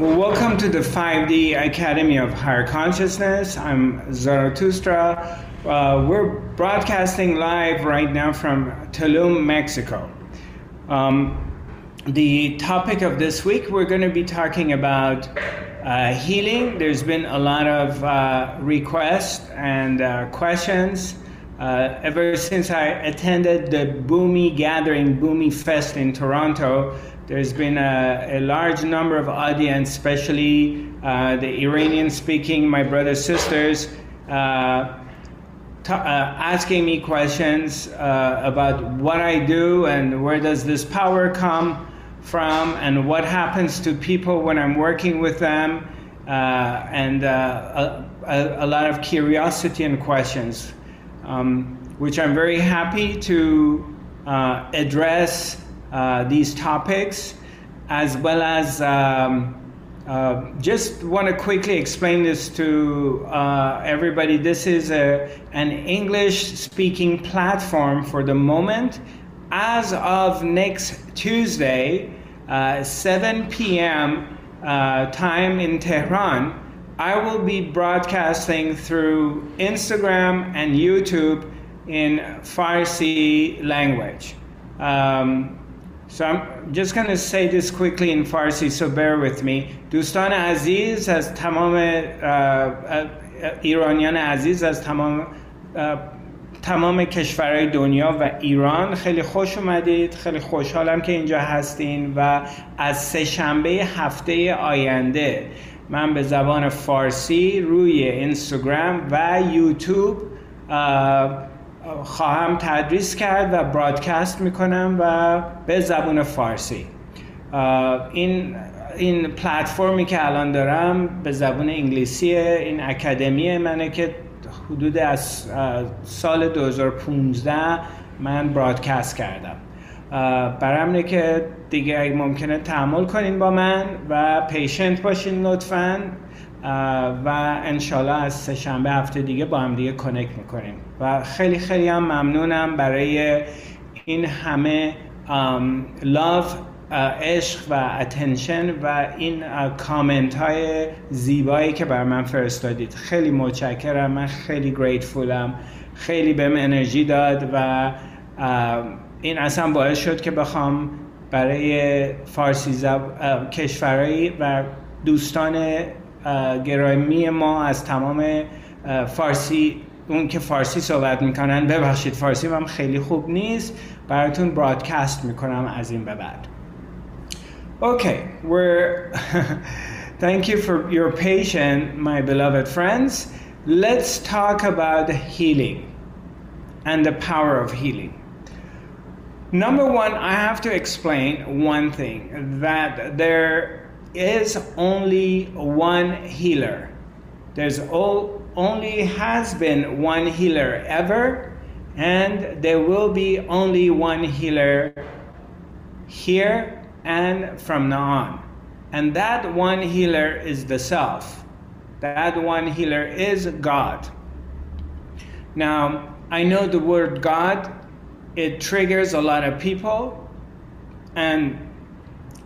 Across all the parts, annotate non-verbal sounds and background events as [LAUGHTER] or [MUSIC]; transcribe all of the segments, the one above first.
Well, welcome to the 5D Academy of Higher Consciousness. I'm Zarathustra. Uh, we're broadcasting live right now from Tulum, Mexico. Um, the topic of this week, we're going to be talking about uh, healing. There's been a lot of uh, requests and uh, questions. Uh, ever since I attended the Boomy Gathering, Boomy Fest in Toronto, there's been a, a large number of audience, especially uh, the Iranian speaking, my brothers, sisters, uh, t- uh, asking me questions uh, about what I do and where does this power come from and what happens to people when I'm working with them, uh, and uh, a, a, lot of curiosity and questions, um, which I'm very happy to address uh, these topics, as well as um, uh, just want to quickly explain this to uh, everybody. This is a, an English speaking platform for the moment. As of next Tuesday, uh, 7 p.m. Uh, time in Tehran, I will be broadcasting through Instagram and YouTube in Farsi language. Um, so I'm just going to say this quickly in Farsi, so bear with me. دوستان عزیز از تمام ایرانیان عزیز از تمام تمام کشورهای دنیا و ایران خیلی خوش اومدید خیلی خوشحالم که اینجا هستین و از سه شنبه هفته آینده من به زبان فارسی روی اینستاگرام و یوتیوب خواهم تدریس کرد و برادکست می‌کنم و به زبون فارسی. این این پلتفرمی که الان دارم به زبون انگلیسیه. این اکادمی منه که حدود از سال 2015 من برادکست کردم. برام که دیگه ممکنه تحمل کنین با من و پیشنت باشین لطفاً. و انشالله از سه شنبه هفته دیگه با هم دیگه کنکت می‌کنیم. و خیلی خیلی هم ممنونم برای این همه لاف عشق و اتنشن و این کامنت های زیبایی که بر من فرستادید. خیلی متشکرم من خیلی گریتفولم خیلی بهم انرژی داد و این اصلا باعث شد که بخوام برای فارسی زب... کشورهایی و دوستان گرامی ما از تمام فارسی اون که فارسی صحبت می‌کنن ببخشید فارسی هم خیلی خوب نیست براتون برادکست می‌کنم از این به بعد Okay, we're thank you for your patience, my beloved friends. Let's talk about healing and the power of healing. Number one, I have to explain one thing that there is only one healer. There's all, only has been one healer ever, and there will be only one healer here and from now on. And that one healer is the self. That one healer is God. Now, I know the word God, it triggers a lot of people and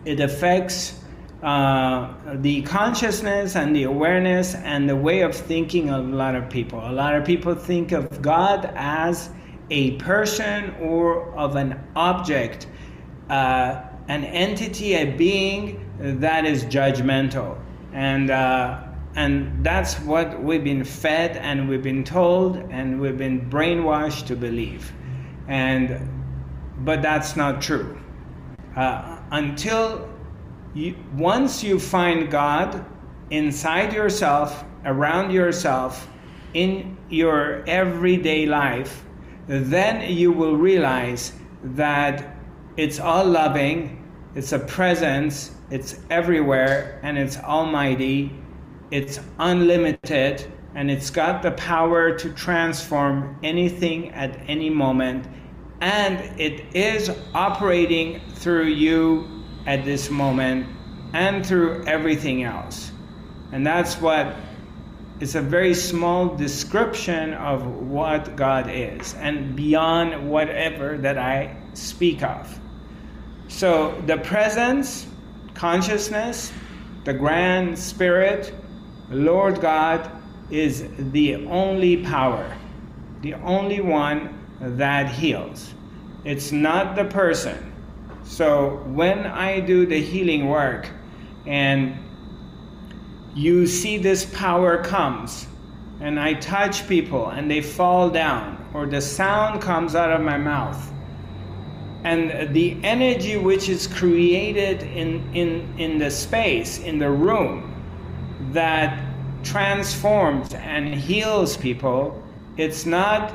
it affects uh, the consciousness and the awareness and the way of thinking of a lot of people. A lot of people think of God as a person or of an object, uh, an entity, a being that is judgmental. And, uh, and that's what we've been fed and we've been told and we've been brainwashed to believe. And, but that's not true. Uh, until you, once you find God inside yourself, around yourself, in your everyday life, then you will realize that it's all loving, it's a presence, it's everywhere, and it's almighty, it's unlimited, and it's got the power to transform anything at any moment, and it is operating through you at this moment and through everything else. And that's what it's a very small description of what God is and beyond whatever that I speak of. So the presence, consciousness, the Grand Spirit, Lord God, is the only power, the only one that heals. It's not the person. So when I do the healing work and you see this power comes and I touch people and they fall down or the sound comes out of my mouth and the energy which is created in, in, in the space, in the room, that transforms and heals people, it's not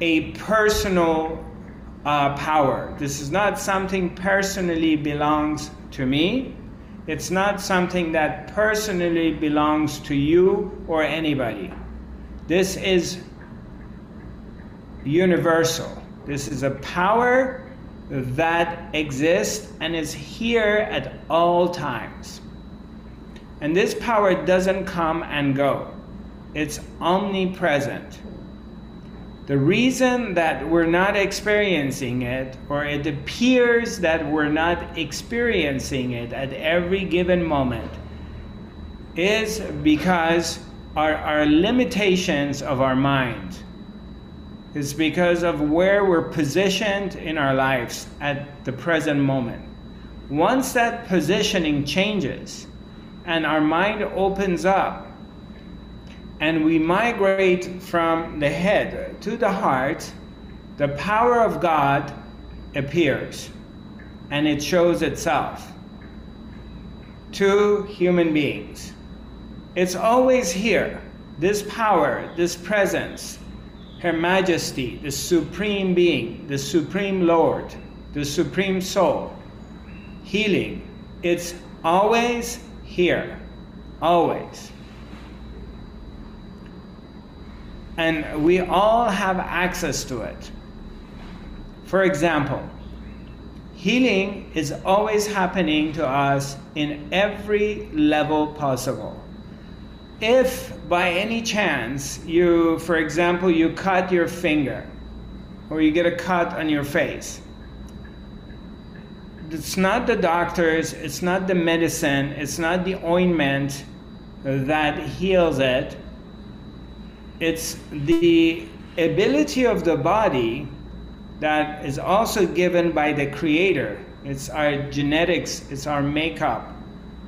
a personal uh, power. This is not something personally belongs to me. It's not something that personally belongs to you or anybody. This is universal. This is a power that exists and is here at all times. And this power doesn't come and go, it's omnipresent. The reason that we're not experiencing it, or it appears that we're not experiencing it at every given moment, is because our, our limitations of our mind is because of where we're positioned in our lives at the present moment. Once that positioning changes and our mind opens up and we migrate from the head to the heart, the power of God appears and it shows itself to human beings. It's always here. This power, this presence, Her Majesty, the Supreme Being, the Supreme Lord, the Supreme Soul, healing. It's always here. Always. And we all have access to it. For example, healing is always happening to us in every level possible. If by any chance you, for example, you cut your finger or you get a cut on your face, it's not the doctors, it's not the medicine, it's not the ointment that heals it it's the ability of the body that is also given by the creator. It's our genetics it's our makeup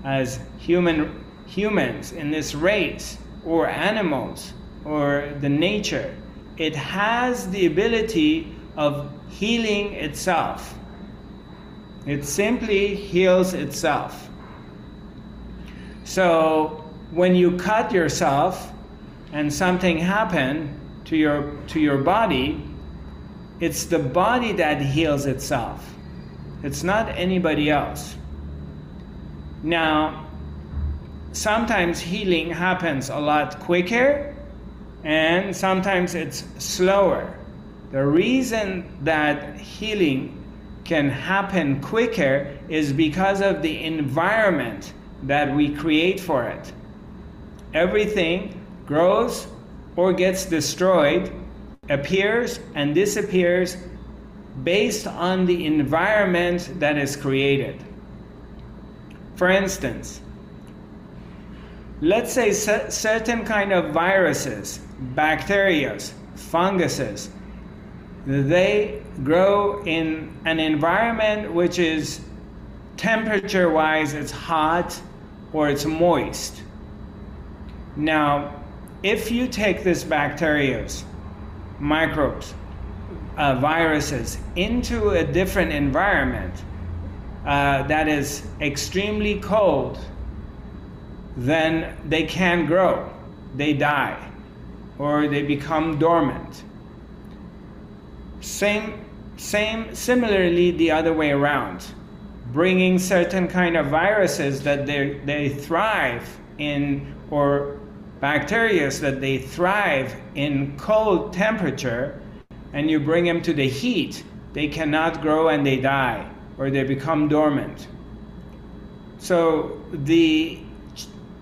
as human humans in this race or animals or the nature. It has the ability of healing itself. It simply heals itself. So when you cut yourself and something happened to your to your body it's the body that heals itself. It's not anybody else. Now sometimes healing happens a lot quicker and sometimes it's slower. The reason that healing can happen quicker is because of the environment that we create for it. Everything grows or gets destroyed, appears and disappears based on the environment that is created. For instance, let's say certain kind of viruses, bacteria, funguses, they grow in an environment which is temperature wise it's hot or it's moist. Now, if you take this bacteria, microbes, uh, viruses into a different environment uh, that is extremely cold, then they can't grow, they die, or they become dormant. Same, same, similarly the other way around, bringing certain kind of viruses that they, they thrive in or bacteria that they thrive in cold temperature and you bring them to the heat, they cannot grow and they die or they become dormant. So the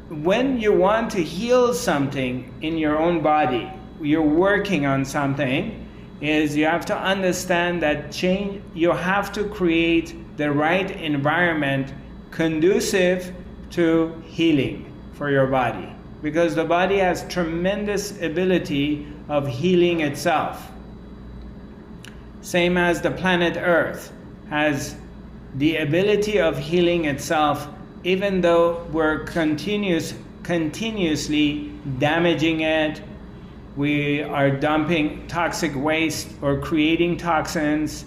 when you want to heal something in your own body, you're working on something is you have to understand that change you have to create the right environment conducive to healing for your body because the body has tremendous ability of healing itself. Same as the planet earth has the ability of healing itself even though we're continuous continuously damaging it. We are dumping toxic waste or creating toxins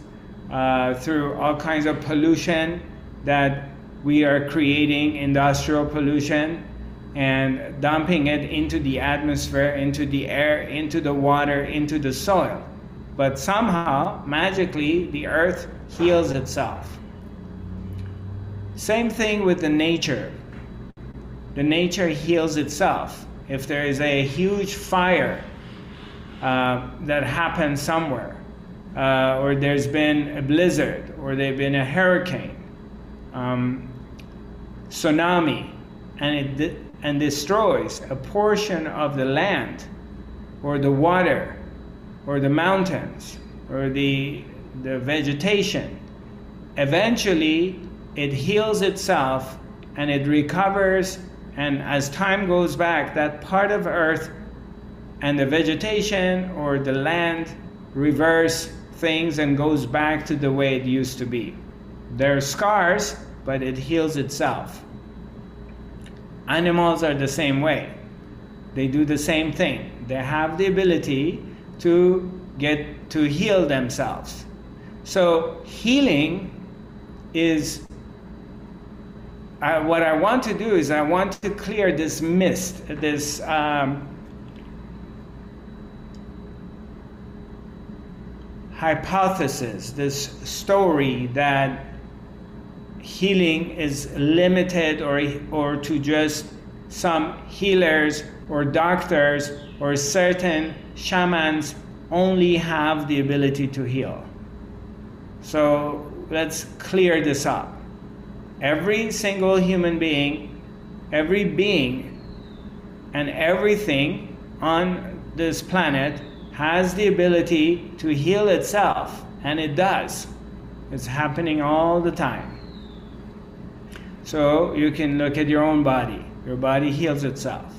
uh, through all kinds of pollution that we are creating industrial pollution and dumping it into the atmosphere, into the air, into the water, into the soil. But somehow, magically, the earth heals itself. Same thing with the nature. The nature heals itself. If there is a huge fire uh, that happens somewhere, uh, or there's been a blizzard, or there's been a hurricane, um, tsunami, and it and destroys a portion of the land, or the water, or the mountains, or the the vegetation. Eventually, it heals itself and it recovers. And as time goes back, that part of Earth and the vegetation or the land reverse things and goes back to the way it used to be. There are scars, but it heals itself. Animals are the same way. They do the same thing. They have the ability to get to heal themselves. So healing is uh, what I want to do is I want to clear this mist, this um, hypothesis, this story that healing is limited or, or to just some healers or doctors or certain shamans only have the ability to heal. So let's clear this up. Every single human being, every being, and everything on this planet has the ability to heal itself, and it does. It's happening all the time. So you can look at your own body. Your body heals itself.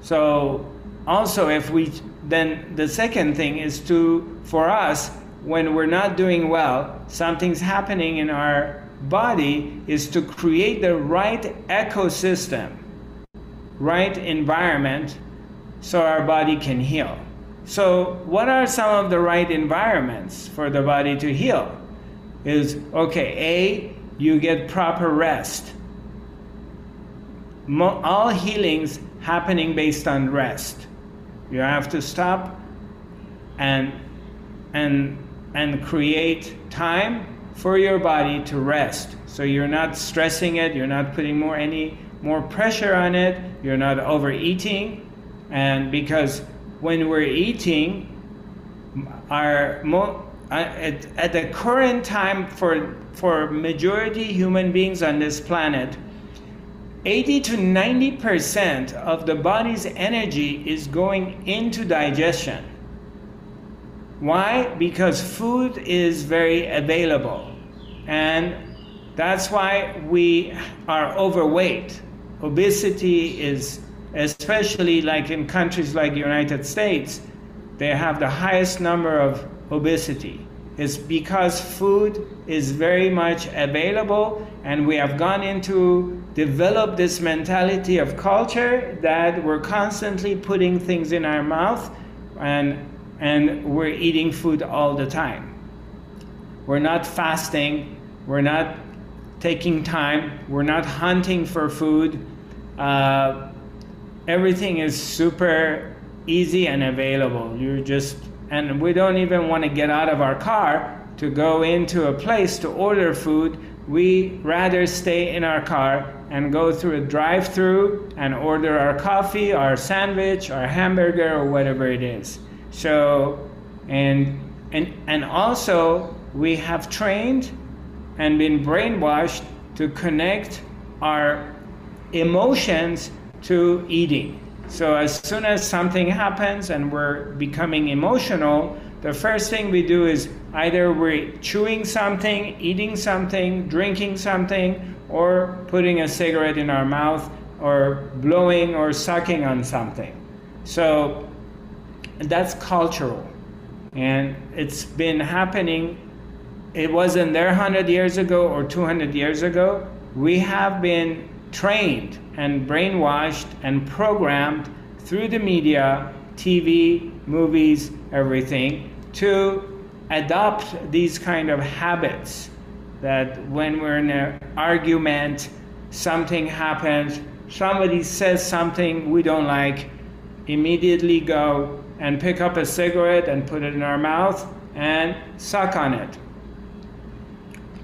So also if we then the second thing is to for us when we're not doing well, something's happening in our body is to create the right ecosystem, right environment so our body can heal. So, what are some of the right environments for the body to heal? Is okay, A, you get proper rest. Mo- all healings happening based on rest. You have to stop and and and create time for your body to rest. So you're not stressing it, you're not putting more any more pressure on it, you're not overeating and because when we're eating, our mo- at, at the current time for for majority human beings on this planet, 80 to 90 percent of the body's energy is going into digestion. Why? Because food is very available, and that's why we are overweight. Obesity is especially like in countries like the United States, they have the highest number of obesity. It's because food is very much available, and we have gone into develop this mentality of culture that we're constantly putting things in our mouth and and we're eating food all the time. We're not fasting, we're not taking time, we're not hunting for food. Uh, everything is super easy and available. You just and we don't even want to get out of our car to go into a place to order food. We rather stay in our car and go through a drive-through and order our coffee, our sandwich, our hamburger or whatever it is. So and and and also we have trained and been brainwashed to connect our emotions to eating. So as soon as something happens and we're becoming emotional, the first thing we do is either we're chewing something, eating something, drinking something, or putting a cigarette in our mouth or blowing or sucking on something. So that's cultural. And it's been happening. It wasn't there 100 years ago or 200 years ago. We have been trained and brainwashed and programmed through the media, TV, movies, everything, to adopt these kind of habits that when we're in an argument, something happens, somebody says something we don't like, immediately go and pick up a cigarette and put it in our mouth and suck on it.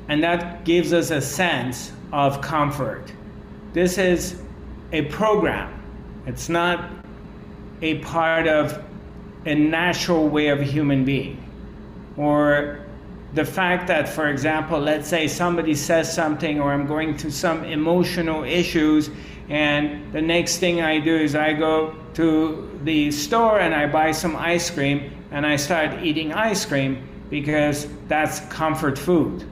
And that gives us a sense of comfort. This is a program, it's not a part of a natural way of a human being. Or the fact that, for example, let's say somebody says something or I'm going through some emotional issues, and the next thing I do is I go to the store and I buy some ice cream and I start eating ice cream because that's comfort food.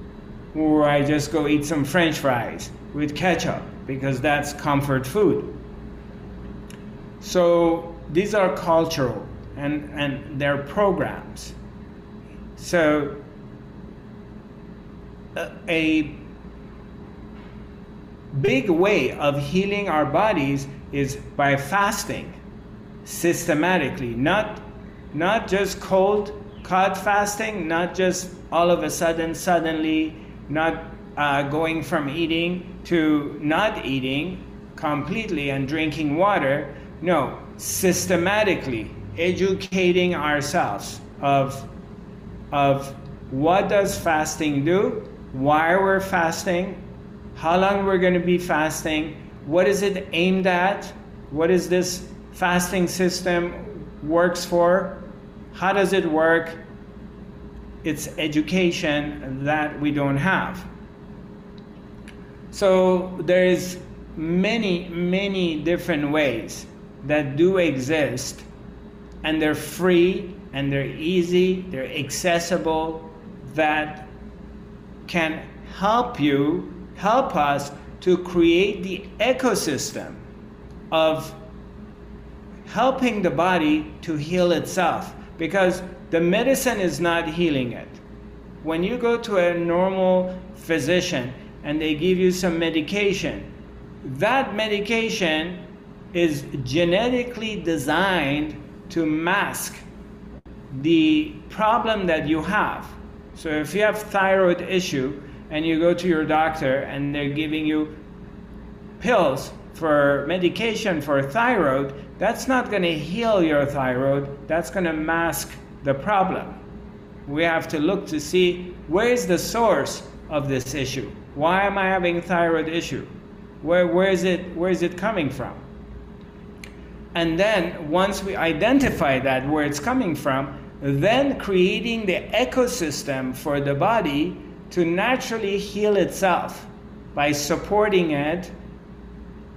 Or I just go eat some french fries with ketchup because that's comfort food. So these are cultural and, and they're programs. So a big way of healing our bodies is by fasting systematically, not, not just cold cut fasting, not just all of a sudden, suddenly, not uh, going from eating to not eating completely and drinking water. No, systematically educating ourselves of, of what does fasting do, why we're fasting, how long we're going to be fasting, what is it aimed at, what is this fasting system works for, how does it work, it's education that we don't have. So there is many, many different ways that do exist, and they're free and they're easy, they're accessible, that can help you, help us to create the ecosystem of helping the body to heal itself because the medicine is not healing it. When you go to a normal physician and they give you some medication, that medication is genetically designed to mask the problem that you have. So if you have thyroid issue and you go to your doctor and they're giving you pills for medication for thyroid, that's not going to heal your thyroid, that's going to mask the problem. We have to look to see where is the source of this issue. Why am I having thyroid issue? Where, where, is it, where is it coming from? And then once we identify that, where it's coming from, then creating the ecosystem for the body to naturally heal itself by supporting it,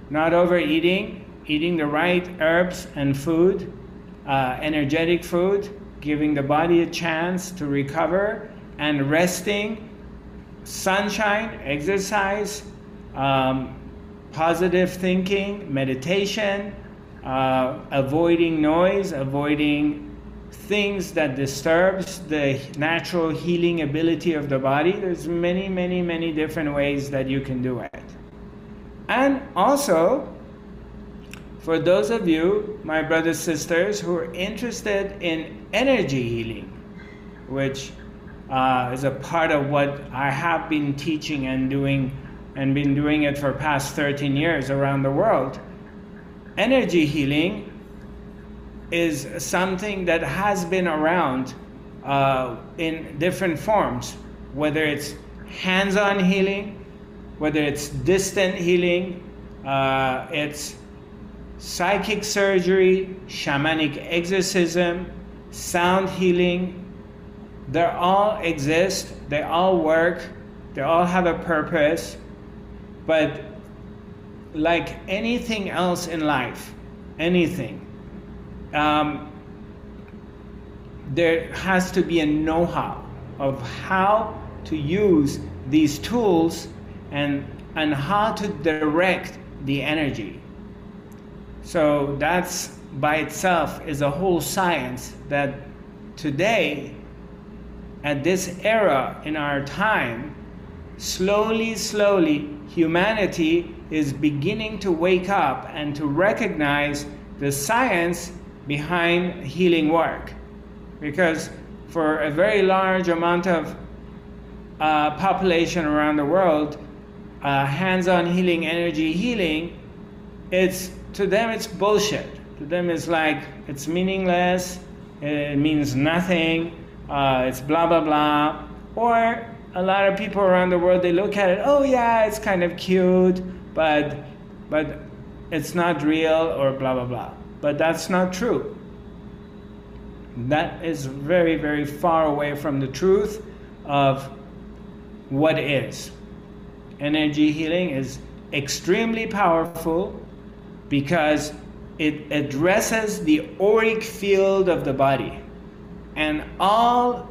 not overeating, eating the right herbs and food, uh, energetic food, giving the body a chance to recover, and resting, sunshine, exercise, um, positive thinking, meditation, uh, avoiding noise, avoiding things that disturbs the natural healing ability of the body. There's many, many, many different ways that you can do it. And also, for those of you, my brothers sisters, who are interested in energy healing, which uh, is a part of what I have been teaching and doing and been doing it for past 13 years around the world. Energy healing is something that has been around uh, in different forms, whether it's hands on healing, whether it's distant healing, uh, it's psychic surgery, shamanic exorcism, sound healing. They all exist, they all work, they all have a purpose, but like anything else in life, anything, um, there has to be a know how of how to use these tools and and how to direct the energy. So that's by itself is a whole science that today at this era in our time slowly slowly humanity is beginning to wake up and to recognize the science behind healing work. Because for a very large amount of uh, population around the world uh, hands-on healing energy healing it's to them it's bullshit. To them it's like it's meaningless it means nothing uh, it's blah blah blah. Or a lot of people around the world they look at it oh yeah it's kind of cute but but it's not real or blah blah blah. But that's not true. That is very very far away from the truth of what is. Energy healing is extremely powerful because it addresses the auric field of the body and all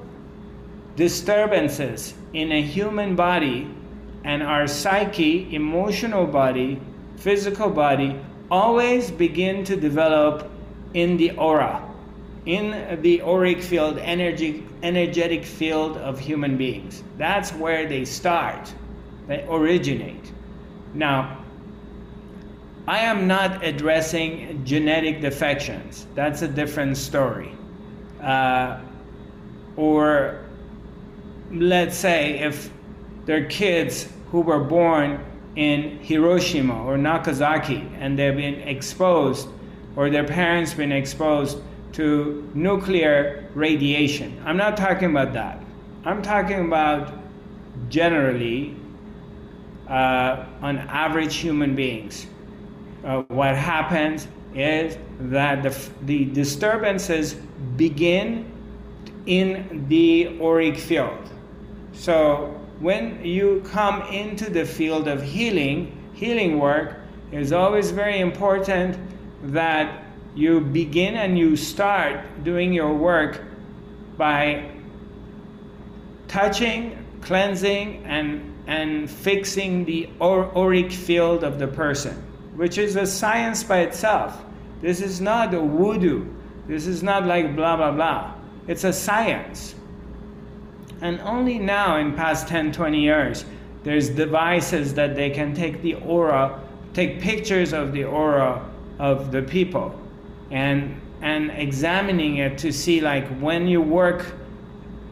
disturbances in a human body and our psyche, emotional body, physical body always begin to develop in the aura, in the auric field, energy, energetic field of human beings. That's where they start, they originate. Now, I am not addressing genetic defections. That's a different story. Uh, or let's say if there are kids who were born in Hiroshima or Nagasaki and they've been exposed or their parents been exposed to nuclear radiation. I'm not talking about that. I'm talking about generally uh, on average human beings. Uh, what happens is that the, the disturbances begin in the auric field. So when you come into the field of healing, healing work is always very important that you begin and you start doing your work by touching, cleansing, and, and fixing the auric field of the person, which is a science by itself. This is not a voodoo. This is not like blah, blah, blah. It's a science. And only now, in past 10, 20 years, there's devices that they can take the aura, take pictures of the aura of the people, and and examining it to see like when you work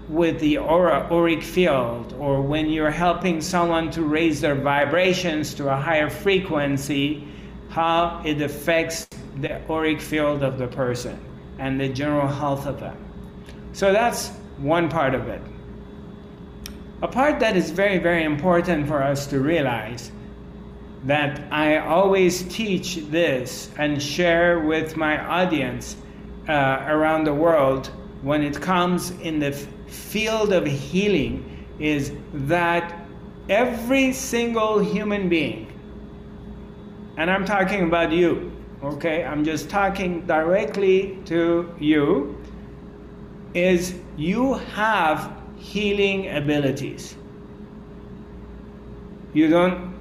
with the aura auric field or when you're helping someone to raise their vibrations to a higher frequency how it affects the auric field of the person and the general health of them so that's one part of it. A part that is very, very important for us to realize that I always teach this and share with my audience uh, around the world when it comes in the field of healing is that every single human being, and I'm talking about you, okay, I'm just talking directly to you, is you have healing abilities. You don't,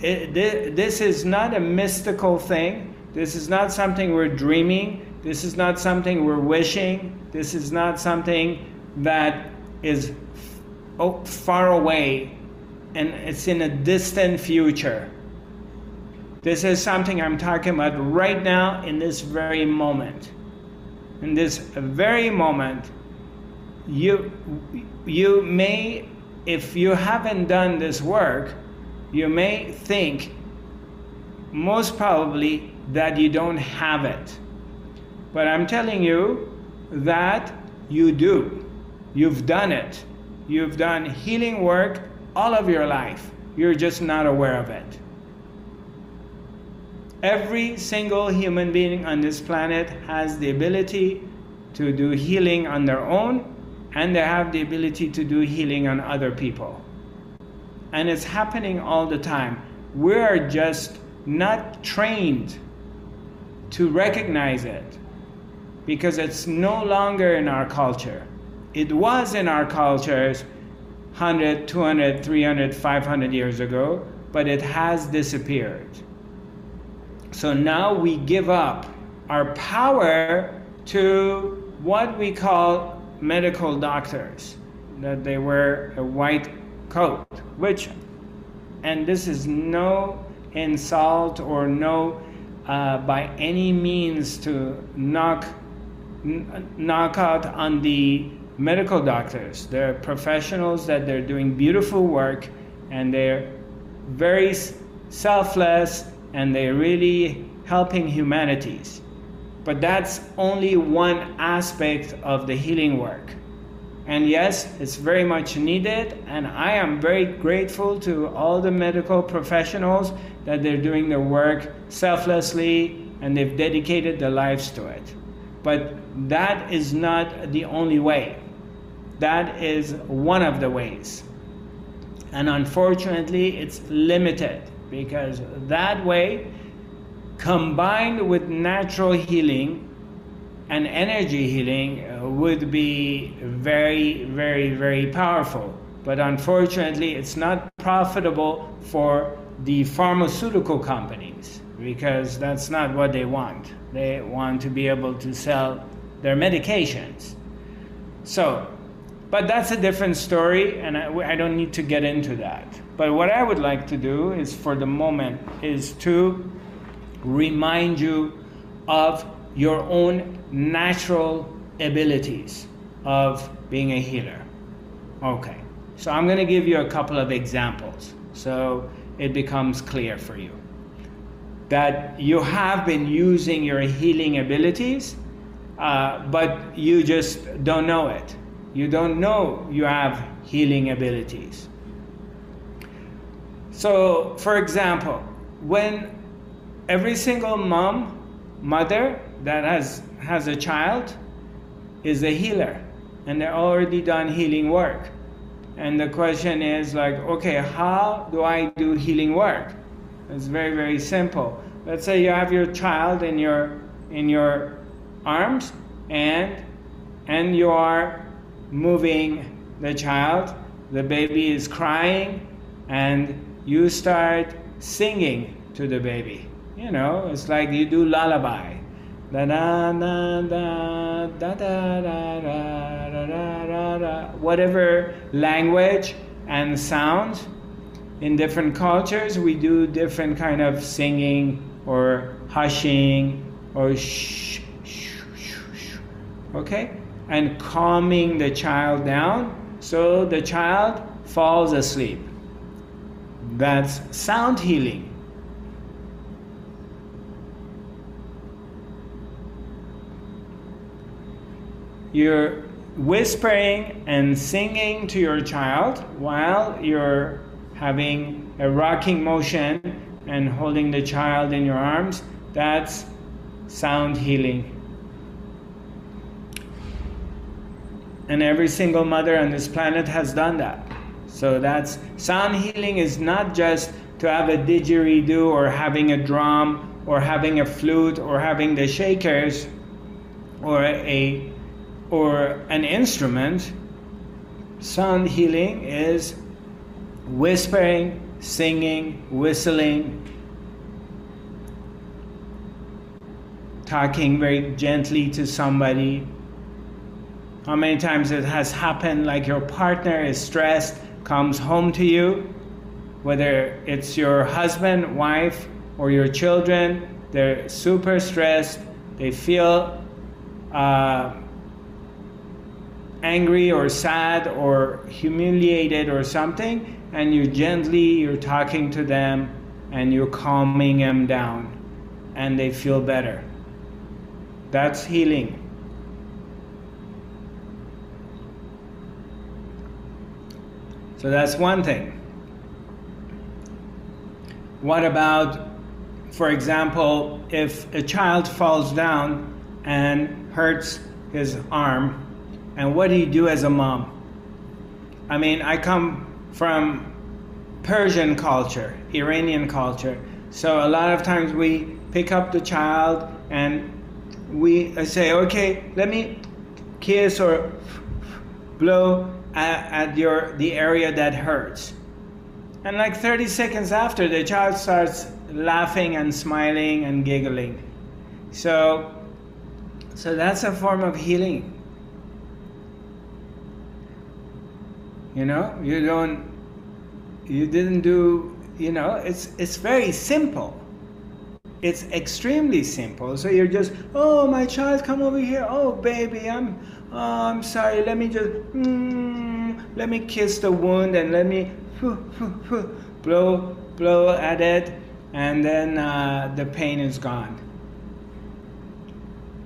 it, this is not a mystical thing. This is not something we're dreaming. This is not something we're wishing. This is not something that is oh, far away and it's in a distant future. This is something I'm talking about right now in this very moment. In this very moment, you you may if you haven't done this work you may think most probably that you don't have it. But i'm telling you that you do. You've done it. You've done healing work all of your life. You're just not aware of it every single human being on this planet has the ability to do healing on their own and they have the ability to do healing on other people. And it's happening all the time. We're just not trained to recognize it because it's no longer in our culture. It was in our cultures 100, 200, 300, 500 years ago, but it has disappeared. So now we give up our power to what we call medical doctors, that they wear a white coat, which, and this is no insult or no uh, by any means to knock n- knock out on the medical doctors. They're professionals that they're doing beautiful work and they're very selfless and they're really helping humanities. But that's only one aspect of the healing work. And yes, it's very much needed, and I am very grateful to all the medical professionals that they're doing their work selflessly and they've dedicated their lives to it. But that is not the only way. That is one of the ways. And unfortunately, it's limited because that way, combined with natural healing and energy healing, uh, would be very, very, very powerful. But unfortunately, it's not profitable for the pharmaceutical companies because that's not what they want. They want to be able to sell their medications. So, but that's a different story, and I, I, don't need to get into that. But what I would like to do is, for the moment, is to remind you of your own natural abilities of being a healer. Okay, so I'm going to give you a couple of examples so it becomes clear for you that you have been using your healing abilities, uh, but you just don't know it. You don't know you have healing abilities. So, for example, when every single mom, mother that has, has a child is a healer, and they're already done healing work. And the question is like, okay, how do I do healing work? It's very, very simple. Let's say you have your child in your in your arms and and you are moving the child, the baby is crying, and you start singing to the baby. You know, it's like you do lullaby. Da da da da da da da da da da da whatever language and sound in different cultures we do different kind of singing or hushing or shh, shh, shh, shh okay and calming the child down so the child falls asleep that's sound healing you're whispering and singing to your child while you're having a rocking motion and holding the child in your arms, that's sound healing. And every single mother on this planet has done that. So that's sound healing is not just to have a didgeridoo or having a drum or having a flute or having the shakers or a or an instrument, sound healing is whispering, singing, whistling, talking very gently to somebody. How many times it has happened like your partner is stressed, comes home to you, whether it's your husband, wife, or your children, they're super stressed, they feel uh, angry or sad or humiliated or something and you gently you're talking to them and you're calming them down and they feel better. That's healing so that's one thing what about for example if a child falls down and hurts his arm and what do you do as a mom? I mean, I come from Persian culture, Iranian culture. So a lot of times we pick up the child and we say, okay, let me kiss or blow at, your the area that hurts. And like 30 seconds after, the child starts laughing and smiling and giggling. So, so that's a form of healing. You know, you don't, you didn't do, you know, it's it's very simple. It's extremely simple. So you're just, oh, my child, come over here. Oh, baby, I'm, oh, I'm sorry. Let me just, mm, let me kiss the wound and let me blow, blow at it, and then uh, the pain is gone.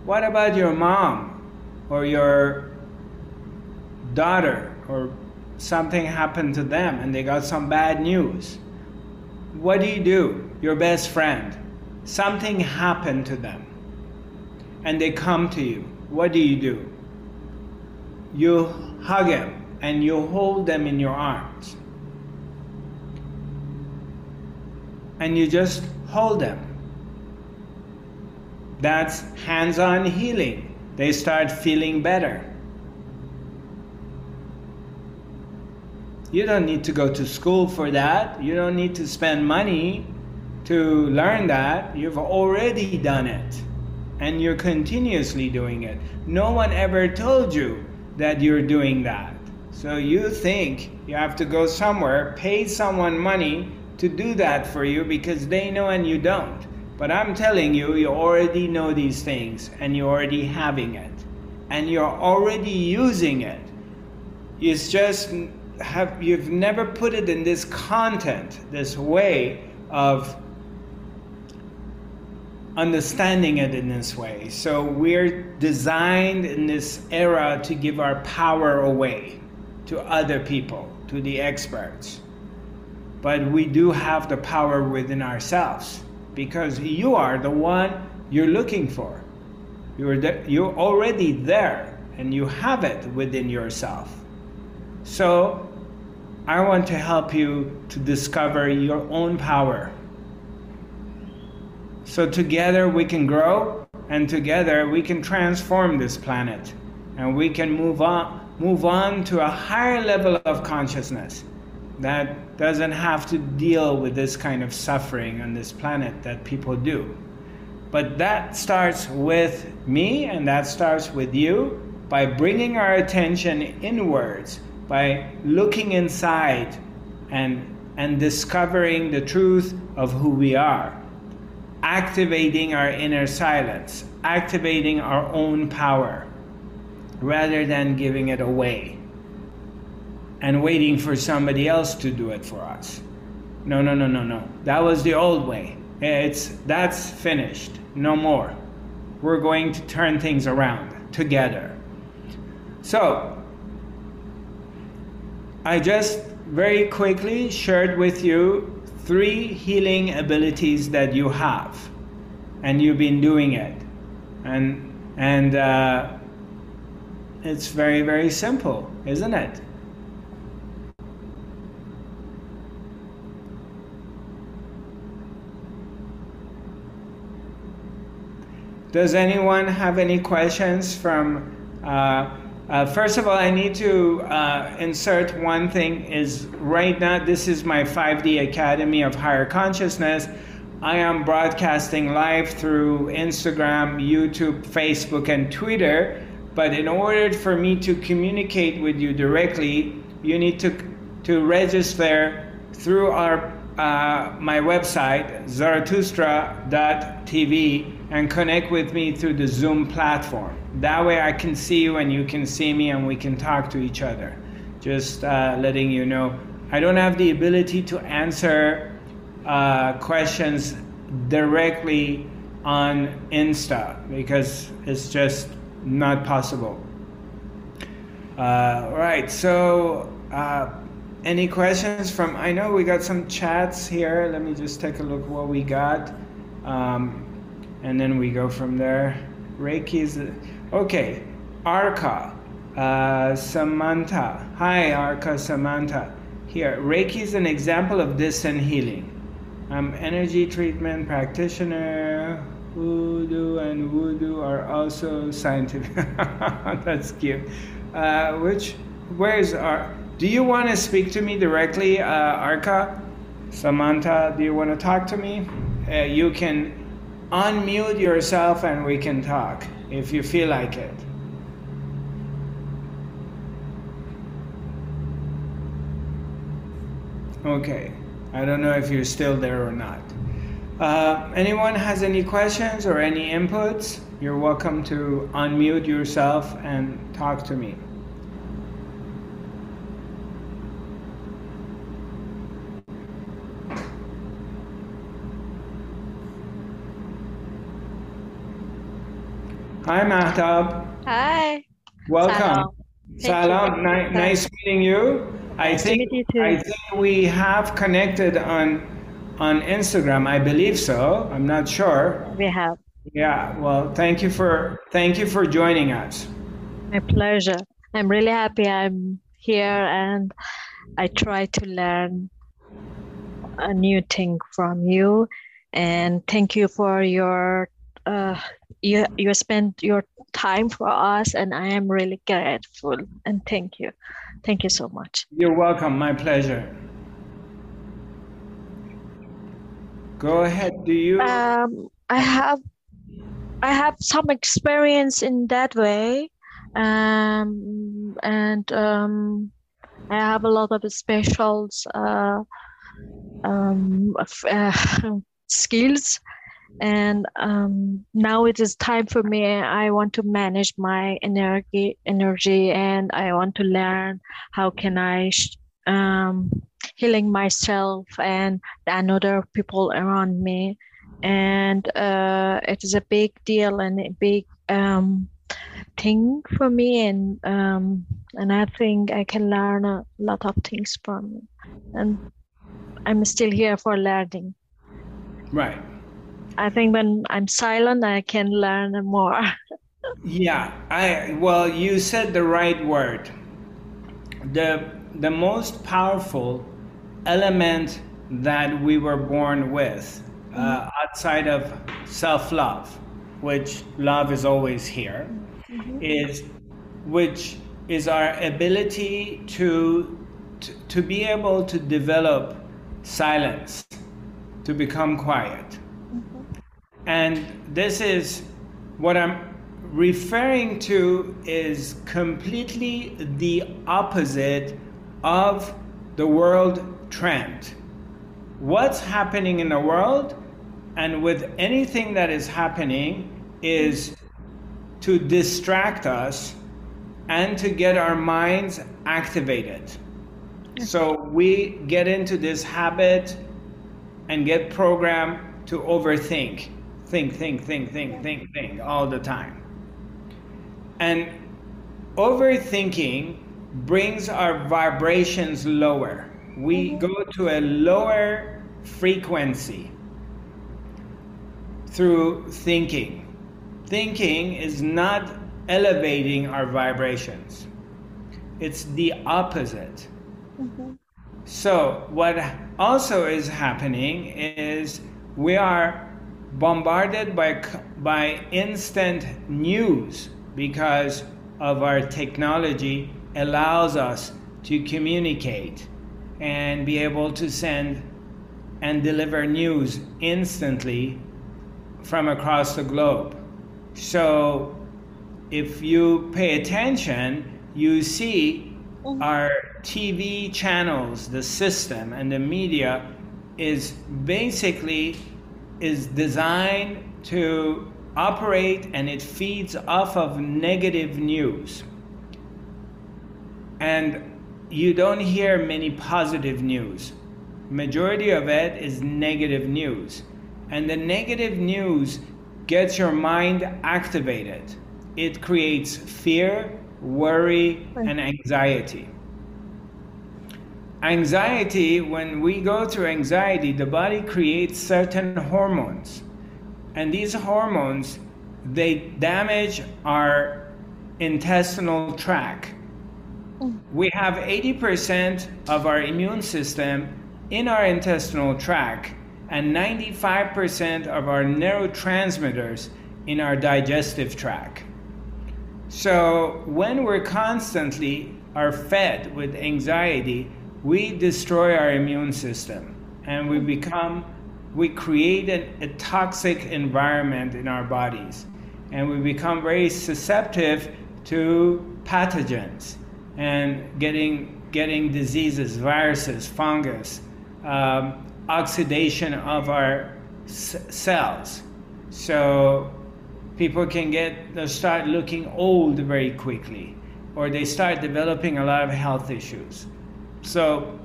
What about your mom or your daughter or something happened to them and they got some bad news? What do you do? Your best friend something happened to them and they come to you, what do you do? You hug them and you hold them in your arms. And you just hold them. That's hands on healing. They start feeling better. You don't need to go to school for that. You don't need to spend money to learn that, you've already done it. And you're continuously doing it. No one ever told you that you're doing that. So you think you have to go somewhere, pay someone money to do that for you because they know and you don't. But I'm telling you, you already know these things and you're already having it. And you're already using it. It's just have you've never put it in this content, this way of understanding it in this way. So we're designed in this era to give our power away to other people, to the experts. But we do have the power within ourselves because you are the one you're looking for. You're, you're already there and you have it within yourself. So I want to help you to discover your own power so together we can grow and together we can transform this planet and we can move on move on to a higher level of consciousness that doesn't have to deal with this kind of suffering on this planet that people do. But that starts with me and that starts with you by bringing our attention inwards, by looking inside and, and discovering the truth of who we are activating our inner silence, activating our own power, rather than giving it away and waiting for somebody else to do it for us. No, no, no, no, no. That was the old way. It's that's finished. No more. We're going to turn things around together. So, I just very quickly shared with you three healing abilities that you have, and you've been doing it, and and uh, it's very very simple, isn't it? Does anyone have any questions from? Uh, uh, first of all, I need to uh, insert one thing is right now, this is my 5D Academy of Higher Consciousness. I am broadcasting live through Instagram, YouTube, Facebook, and Twitter. But in order for me to communicate with you directly, you need to, to register through our, uh, my website, zarathustra.tv, and connect with me through the Zoom platform. That way I can see you and you can see me and we can talk to each other. Just uh, letting you know. I don't have the ability to answer uh, questions directly on Insta because it's just not possible. Uh, right, so uh, any questions from? I know we got some chats here. Let me just take a look what we got, um, and then we go from there. Reiki is Okay, Arka, uh, Samantha. Hi, Arka, Samantha. Here, Reiki is an example of this and healing. I'm energy treatment practitioner. Voodoo and voodoo are also scientific. [LAUGHS] That's cute. Uh, which, where's our? Do you want to speak to me directly, uh? Samantha, do you want to talk to me? Uh, you can unmute yourself and we can talk if you feel like it. Okay, I don't know if you're still there or not. Uh, anyone has any questions or any inputs? You're welcome to unmute yourself and talk to me. Hi, Mahtab. Hi. Welcome. Salam. Salam. Ni- nice meeting you. I Nice think you. I think we have connected on on Instagram. I believe so. I'm not sure. We have. Yeah. Well, thank you for thank you for joining us. My pleasure. I'm really happy I'm here and I try to learn a new thing from you. And thank you for your uh, you you spent your time for us and I am really grateful and thank you. Thank you so much. You're welcome. My pleasure. Go ahead. Do you? Um, I have I have some experience in that way, um, and um, I have a lot of specials uh, um, uh, [LAUGHS] skills. And um, now it is time for me. I want to manage my energy, energy, and I want to learn how can I um, healing myself and and other people around me and uh, it is a big deal and a big um, thing for me and um, and I think I can learn a lot of things from it and I'm still here for learning right. I think when I'm silent I can learn more [LAUGHS] Yeah, I well, you said the right word. The the most powerful element that we were born with, uh, outside of self-love, which love is always here, is which is our ability to, to to be able to develop silence, to become quiet. And this is what I'm referring to is completely the opposite of the world trend. What's happening in the world and with anything that is happening is to distract us and to get our minds activated. So we get into this habit and get programmed to overthink. Think, think, think, think, think, think all the time. And overthinking brings our vibrations lower. We mm-hmm. go to a lower frequency through thinking. Thinking is not elevating our vibrations, it's the opposite. Mm-hmm. So, what also is happening is we are bombarded by, by instant news because of our technology allows us to communicate and be able to send and deliver news instantly from across the globe. So, if you pay attention, you see our TV channels, the system and the media is basically is designed to operate and it feeds off of negative news. And you don't hear many positive news. Majority of it is negative news. And the negative news gets your mind activated. It creates fear, worry, and anxiety. Anxiety, when we go through anxiety, the body creates certain hormones. And these hormones, they damage our intestinal tract. Mm. We have 80% of our immune system in our intestinal tract and 95% of our neurotransmitters in our digestive tract. So when we're constantly are fed with anxiety, we destroy our immune system. and we become we create a, a toxic environment in our bodies and we become very susceptible to pathogens and getting getting diseases, viruses, fungus, um, oxidation of our s- cells. So people can get they start looking old very quickly, or they start developing a lot of health issues. So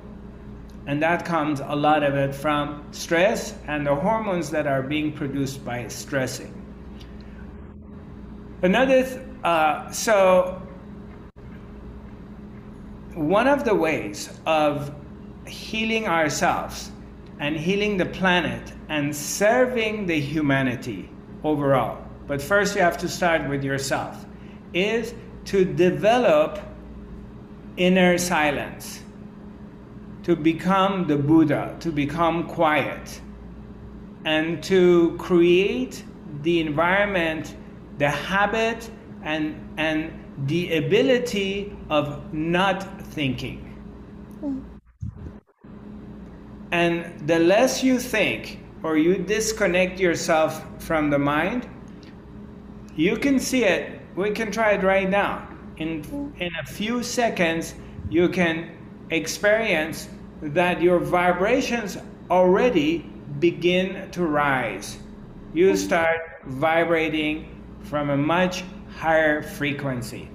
and that comes a lot of it from stress and the hormones that are being produced by stressing. Another, th- uh, so one of the ways of healing ourselves and healing the planet and serving the humanity overall, but first you have to start with yourself, is to develop inner silence, to become the Buddha, to become quiet, and to create the environment, the habit, and, and the ability of not thinking. And the less you think or you disconnect yourself from the mind, you can see it. We can try it right now. In, in a few seconds, you can experience that your vibrations already begin to rise. You start vibrating from a much higher frequency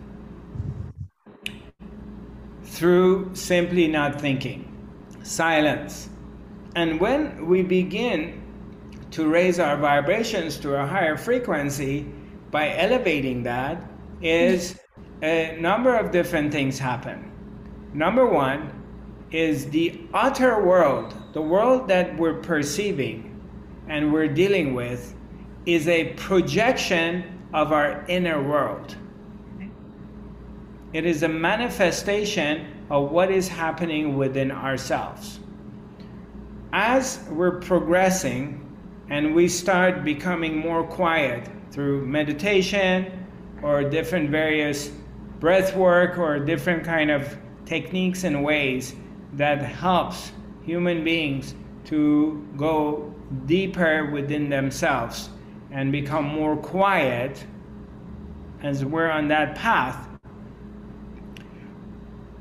through simply not thinking, silence. And when we begin to raise our vibrations to a higher frequency by elevating that, is a number of different things happen. Number one is the outer world, the world that we're perceiving and we're dealing with, is a projection of our inner world. It is a manifestation of what is happening within ourselves. As we're progressing and we start becoming more quiet through meditation or different various breath work or different kind of techniques and ways that helps human beings to go deeper within themselves and become more quiet as we're on that path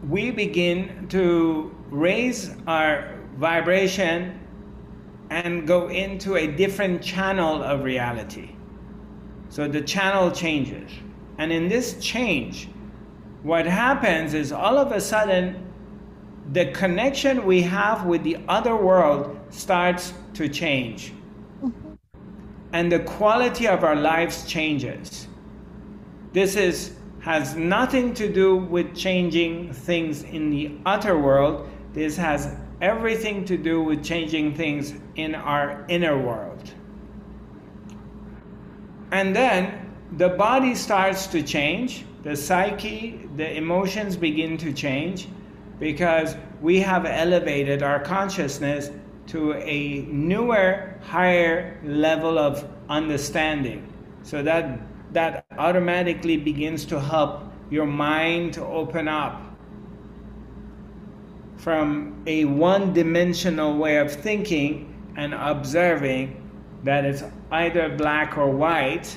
we begin to raise our vibration and go into a different channel of reality. So the channel changes. And in this change what happens is all of a sudden the connection we have with the other world starts to change. Mm-hmm. And the quality of our lives changes. This is, has nothing to do with changing things in the outer world. This has everything to do with changing things in our inner world. And then the body starts to change, the psyche, the emotions begin to change because we have elevated our consciousness to a newer, higher level of understanding. So that that automatically begins to help your mind to open up from a one dimensional way of thinking and observing that it's either black or white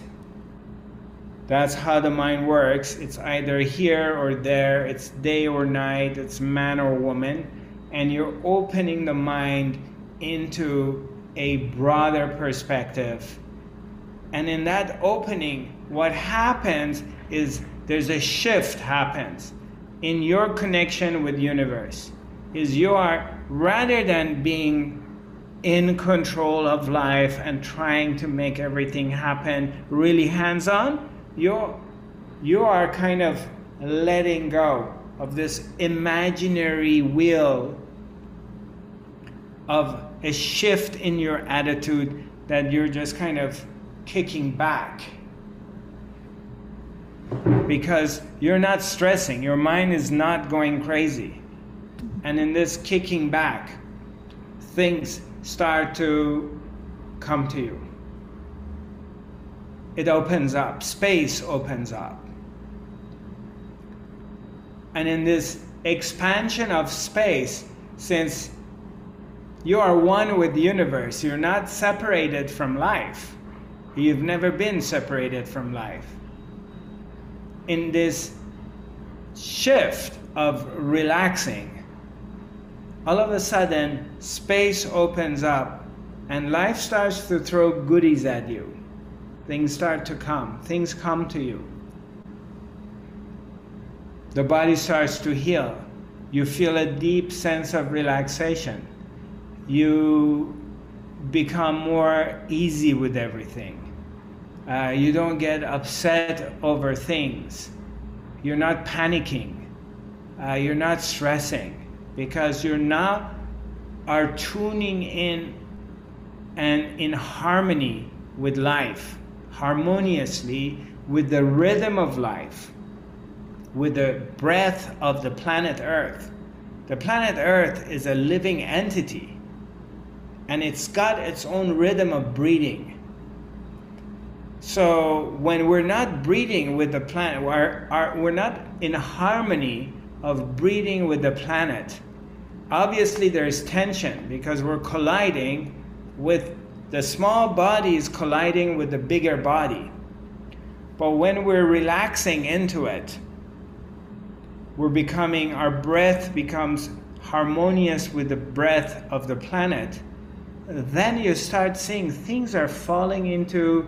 that's how the mind works. It's either here or there, it's day or night, it's man or woman, and you're opening the mind into a broader perspective. And in that opening, what happens is there's a shift happens in your connection with universe. Is you are rather than being in control of life and trying to make everything happen really hands on, you you are kind of letting go of this imaginary will of a shift in your attitude that you're just kind of kicking back. Because you're not stressing. Your mind is not going crazy. And in this kicking back things start to come to you it opens up, space opens up. And in this expansion of space, since You are one with the universe. You're not separated from life. You've never been separated from life. In this shift of relaxing, all of a sudden space opens up and life starts to throw goodies at you. Things start to come, things come to you. The body starts to heal. You feel a deep sense of relaxation. You become more easy with everything. Uh, you don't get upset over things. You're not panicking. Uh, you're not stressing because you're now are tuning in and in harmony with life, harmoniously with the rhythm of life, with the breath of the planet Earth. The planet Earth is a living entity and it's got its own rhythm of breathing. So when we're not breathing with the planet, we're, we're not in harmony of breathing with the planet, obviously there's tension because we're colliding with the small body is colliding with the bigger body. But when we're relaxing into it, we're becoming, our breath becomes harmonious with the breath of the planet. Then you start seeing things are falling into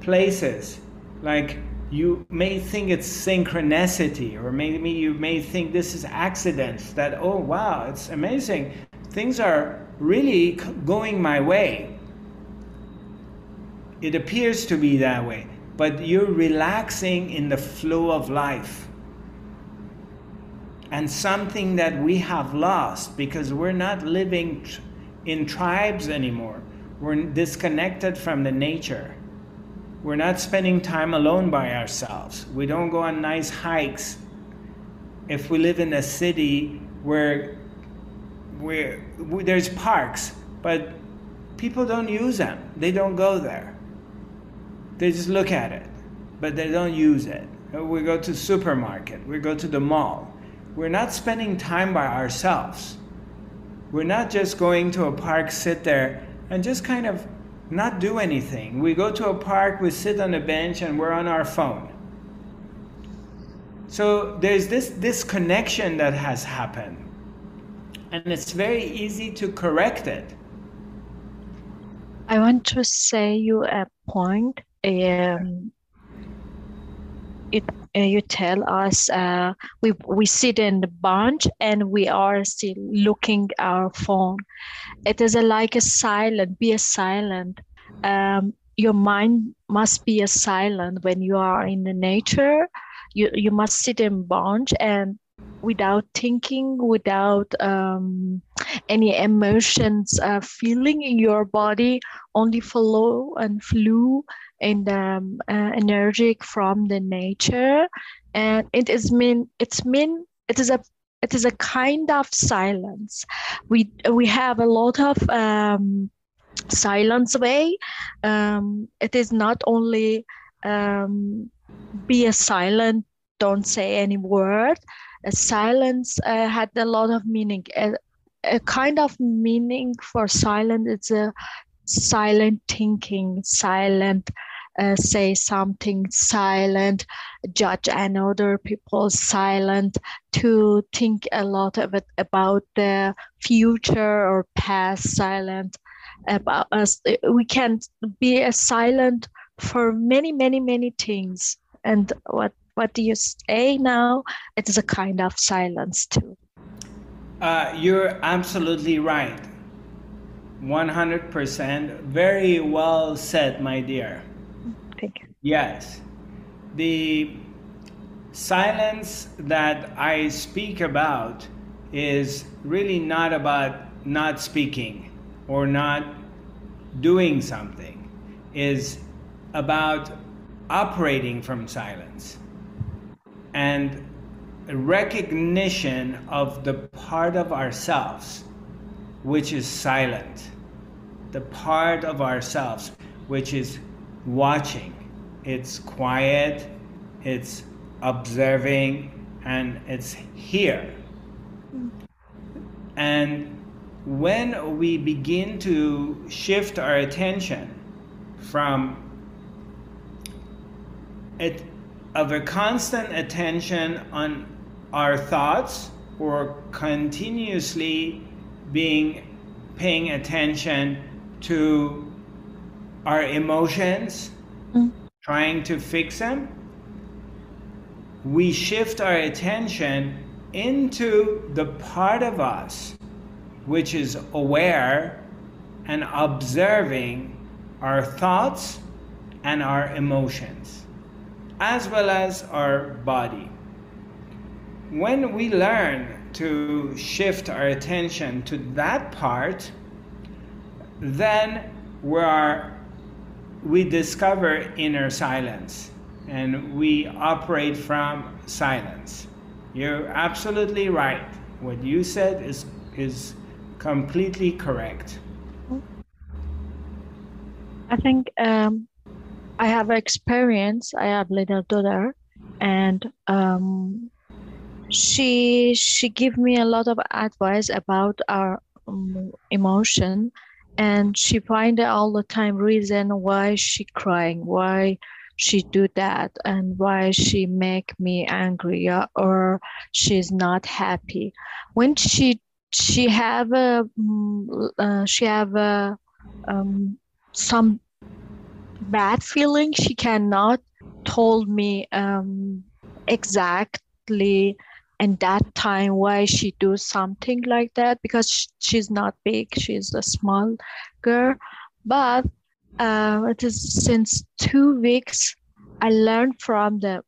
places. Like you may think it's synchronicity, or maybe you may think this is accidents, that, oh wow, it's amazing. Things are really going my way. It appears to be that way, but you're relaxing in the flow of life. And something that we have lost because we're not living in tribes anymore. We're disconnected from the nature. We're not spending time alone by ourselves. We don't go on nice hikes. If we live in a city where, where, there's parks, but people don't use them, they don't go there. They just look at it, but they don't use it. We go to supermarket, we go to the mall. We're not spending time by ourselves. We're not just going to a park, sit there, and just kind of not do anything. We go to a park, we sit on a bench, and we're on our phone. So there's this disconnection that has happened, and it's very easy to correct it. I want to say you a point. Um, it uh, you tell us uh, we we sit in the bunch and we are still looking our phone. It is a, like a silent be a silent. Um, your mind must be a silent when you are in the nature. You you must sit in bunch and without thinking without um, any emotions uh, feeling in your body only follow and flew and um, uh, energetic from the nature and it is mean it's mean it is a it is a kind of silence. We we have a lot of um, silence way. Um, it is not only um, be a silent, don't say any word. A silence uh, had a lot of meaning. A, a kind of meaning for silent. It's a silent thinking, silent uh, say something silent, judge another people silent, to think a lot of it about the future or past silent about us. We can be a silent for many, many, many things. And what what do you say now? It is a kind of silence too. Uh, you're absolutely right. 100%. Very well said, my dear. Thank you. Yes. The silence that I speak about is really not about not speaking or not doing something, is about operating from silence and recognition of the part of ourselves which is silent, the part of ourselves which is watching it's quiet, it's observing, and it's here. And when we begin to shift our attention from it of a constant attention on our thoughts or continuously being paying attention to our emotions mm. trying to fix them we shift our attention into the part of us which is aware and observing our thoughts and our emotions, as well as our body. When we learn to shift our attention to that part, then we are we discover inner silence and we operate from silence. You're absolutely right. What you said is is completely correct. I think um, I have experience. I have little daughter, and um, she she give me a lot of advice about our um, emotion, and she find all the time reason why she crying, why she do that, and why she make me angry or she's not happy. When she she have a mm, uh, she have a um, some bad feeling she cannot told me um, exactly and that time why she do something like that because she's not big she's a small girl. But uh, it is since two weeks i learned from the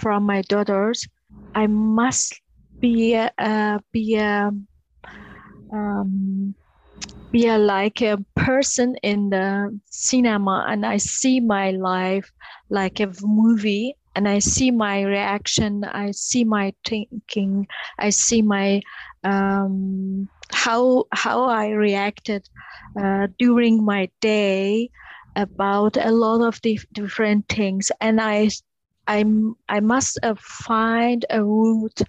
from my daughters i must be a, uh, be a um, be a, like a person in the cinema and I see my life like a movie and I see my reaction, I see my thinking, I see my um, how how I reacted uh, during my day about a lot of dif- different things, and I I I must uh, find a route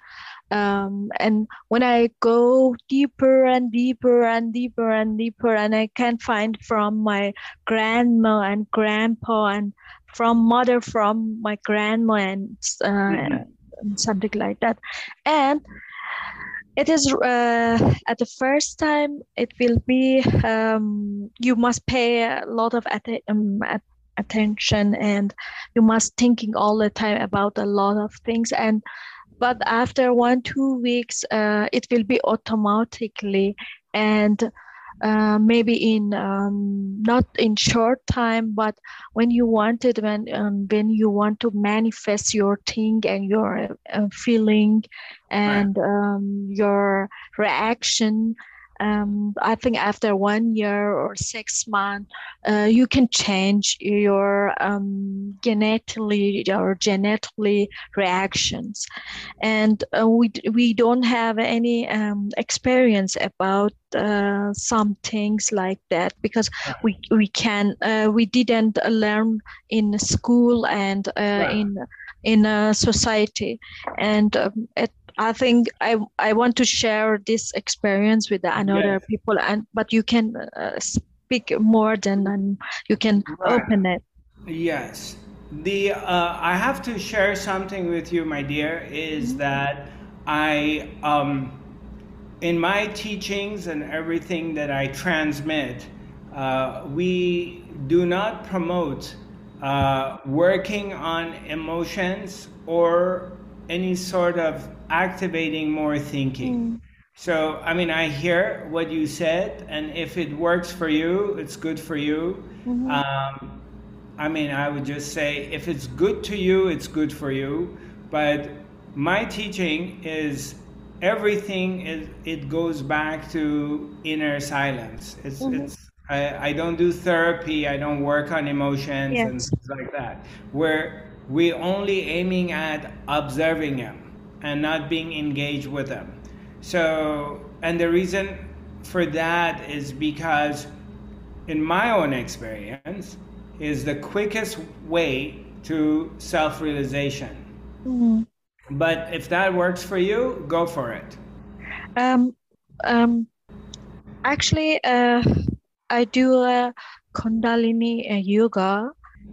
um, and when I go deeper and deeper and deeper and deeper, and I can find from my grandma and grandpa and from mother from my grandma and, uh, mm-hmm. and something like that, and it is uh, at the first time it will be um, you must pay a lot of att- um, attention and you must thinking all the time about a lot of things and but after one two weeks uh, it will be automatically and uh, maybe in um, not in short time but when you want it when um, when you want to manifest your thing and your uh, feeling and right. um, your reaction um, I think after one year or six months, uh, you can change your um, genetically or genetically reactions, and uh, we we don't have any um, experience about uh, some things like that because we we can uh, we didn't learn in school and uh, right. in in a society, and um, at I think I I want to share this experience with another yes. people, and but you can uh, speak more than and you can right. open it. Yes, the uh, I have to share something with you, my dear. Is mm-hmm. that I um, in my teachings and everything that I transmit, uh, we do not promote uh, working on emotions or any sort of activating more thinking. Mm. So, I mean, I hear what you said, and if it works for you, it's good for you. Mm-hmm. Um, I mean, I would just say if it's good to you, it's good for you. But my teaching is everything is it goes back to inner silence. It's mm-hmm. it's I, I don't do therapy, I don't work on emotions yes. and things like that. Where we're only aiming at observing them and not being engaged with them. So, and the reason for that is because, in my own experience, is the quickest way to self realization. Mm-hmm. But if that works for you, go for it. Um, um, actually, uh, I do a Kundalini yoga,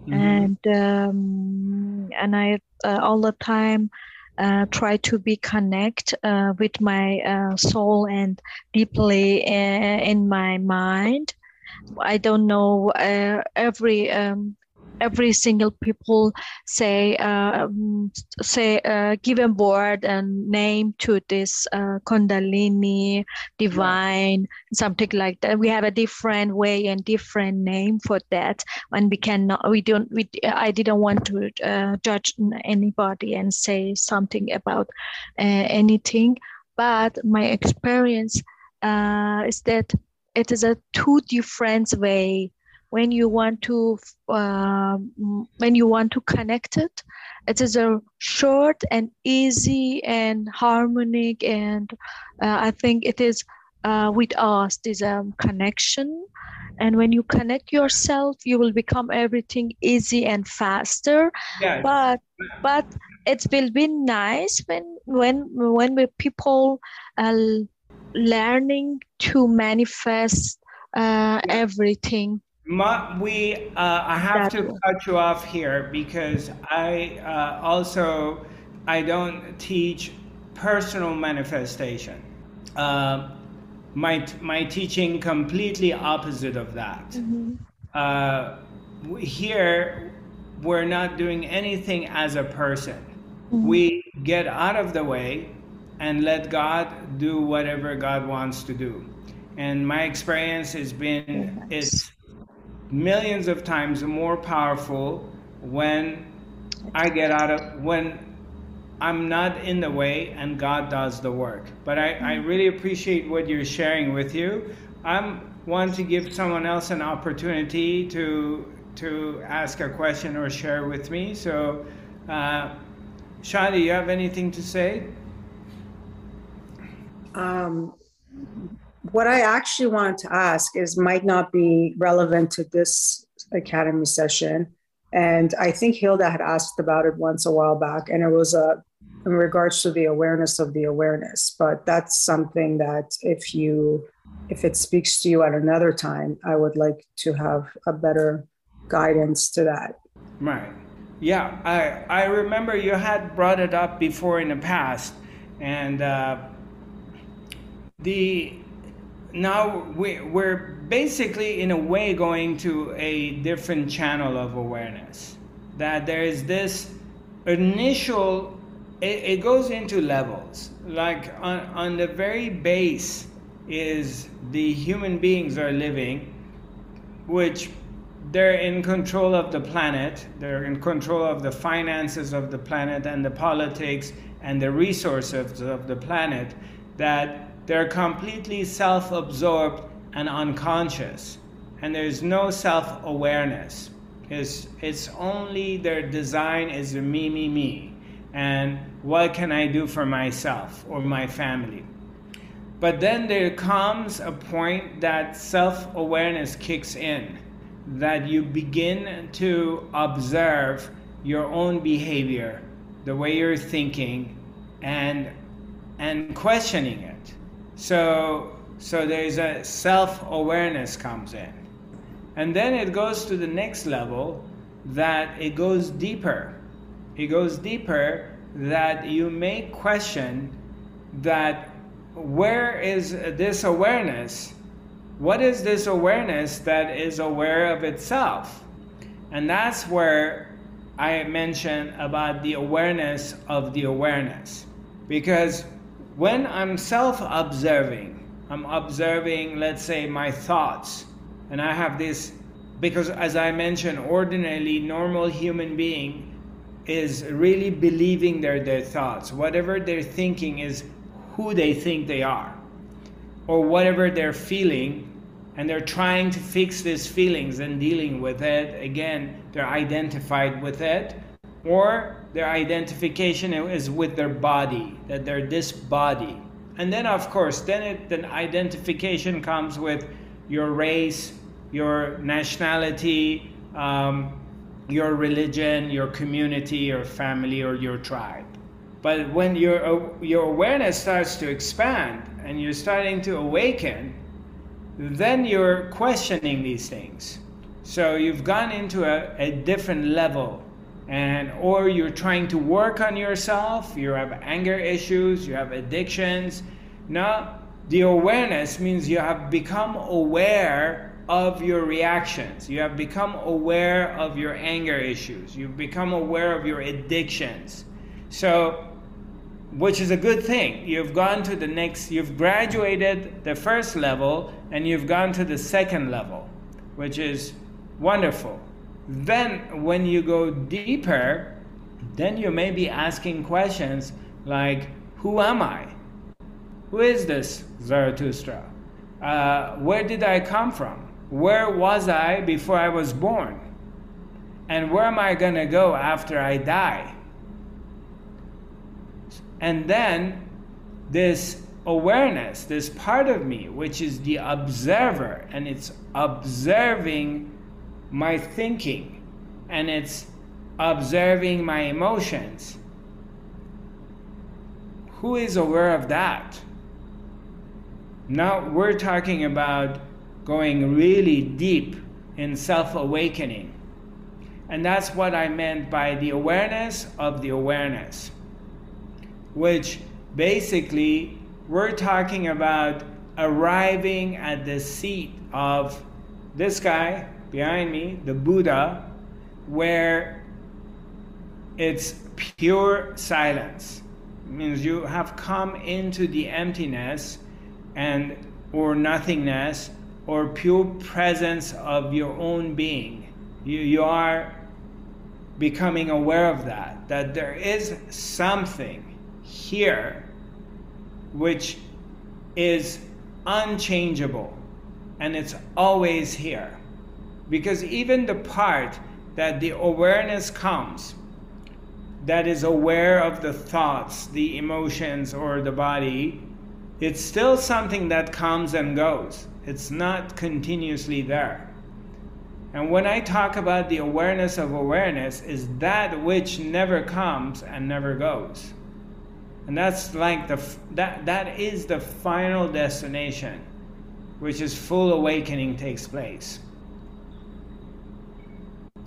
mm-hmm. and um, and I uh, all the time uh, try to be connect uh, with my uh, soul and deeply uh, in my mind. I don't know uh, every um, every single people say uh, say uh, given word and name to this uh, kundalini divine something like that. We have a different way and different name for that and we cannot we don't we i didn't want to uh, judge anybody and say something about uh, anything. But my experience uh, is that it is a two different way when you want to uh, when you want to connect it it is a short and easy and harmonic and uh, i think it is uh, with us is a connection. And when you connect yourself you will become everything easy and faster. Yes. but but it will be nice when when when we people are learning to manifest uh, everything my, we, uh, I have to cut you off here because I uh, also I don't teach personal manifestation. Uh, my my teaching completely opposite of that. Mm-hmm. Uh, here, we're not doing anything as a person. Mm-hmm. We get out of the way and let God do whatever God wants to do. And my experience has been it's millions of times more powerful when I get out of when I'm not in the way and God does the work. But I, I really appreciate what you're sharing with you. I'm want to give someone else an opportunity to to ask a question or share with me. So, uh, Shadi, you have anything to say? Um, what I actually wanted to ask is might not be relevant to this academy session. And I think Hilda had asked about it once a while back, and it was a uh, in regards to the awareness of the awareness. But that's something that if you if it speaks to you at another time, I would like to have a better guidance to that. Right. Yeah, I I remember you had brought it up before in the past, and uh, the now we, we're basically in a way going to a different channel of awareness. That there is this initial it, it goes into levels. Like on, on the very base is the human beings are living which they're in control of the planet. They're in control of the finances of the planet and the politics and the resources of the planet that they're completely self absorbed and unconscious, and there's no self awareness. It's, it's only their design is a me, me, me, and what can I do for myself or my family? But then there comes a point that self awareness kicks in, that you begin to observe your own behavior, the way you're thinking, and, and questioning it. So, so there's a self-awareness comes in. And then it goes to the next level that it goes deeper. It goes deeper that you may question that where is this awareness? What is this awareness that is aware of itself? And that's where I mentioned about the awareness of the awareness. Because when I'm self observing, I'm observing, let's say, my thoughts, and I have this, because as I mentioned, ordinarily, normal human being is really believing their, their thoughts. Whatever they're thinking is who they think they are, or whatever they're feeling, and they're trying to fix these feelings and dealing with it. Again, they're identified with it, or their identification is with their body, that they're this body. And then, of course, then it, then identification comes with your race, your nationality, um, your religion, your community, your family, or your tribe. But when your, your awareness starts to expand and you're starting to awaken, then you're questioning these things. So you've gone into a, a different level and or you're trying to work on yourself, you have anger issues, you have addictions. Now, the awareness means you have become aware of your reactions. You have become aware of your anger issues. You've become aware of your addictions. So, which is a good thing. You've gone to the next, you've graduated the first level and you've gone to the second level, which is wonderful. Then, when you go deeper, then you may be asking questions like, Who am I? Who is this Zarathustra? Uh, where did I come from? Where was I before I was born? And where am I going to go after I die? And then this awareness, this part of me, which is the observer, and it's observing my thinking, and it's observing my emotions. Who is aware of that? Now we're talking about going really deep in self awakening. And that's what I meant by the awareness of the awareness, which basically we're talking about arriving at the seat of this guy behind me, the Buddha, where it's pure silence. It means you have come into the emptiness and or nothingness or pure presence of your own being. You, you are becoming aware of that, that there is something here which is unchangeable and it's always here. Because even the part that the awareness comes, that is aware of the thoughts, the emotions, or the body, it's still something that comes and goes. It's not continuously there. And when I talk about the awareness of awareness, is that which never comes and never goes. And that's like the that that is the final destination, which is full awakening takes place.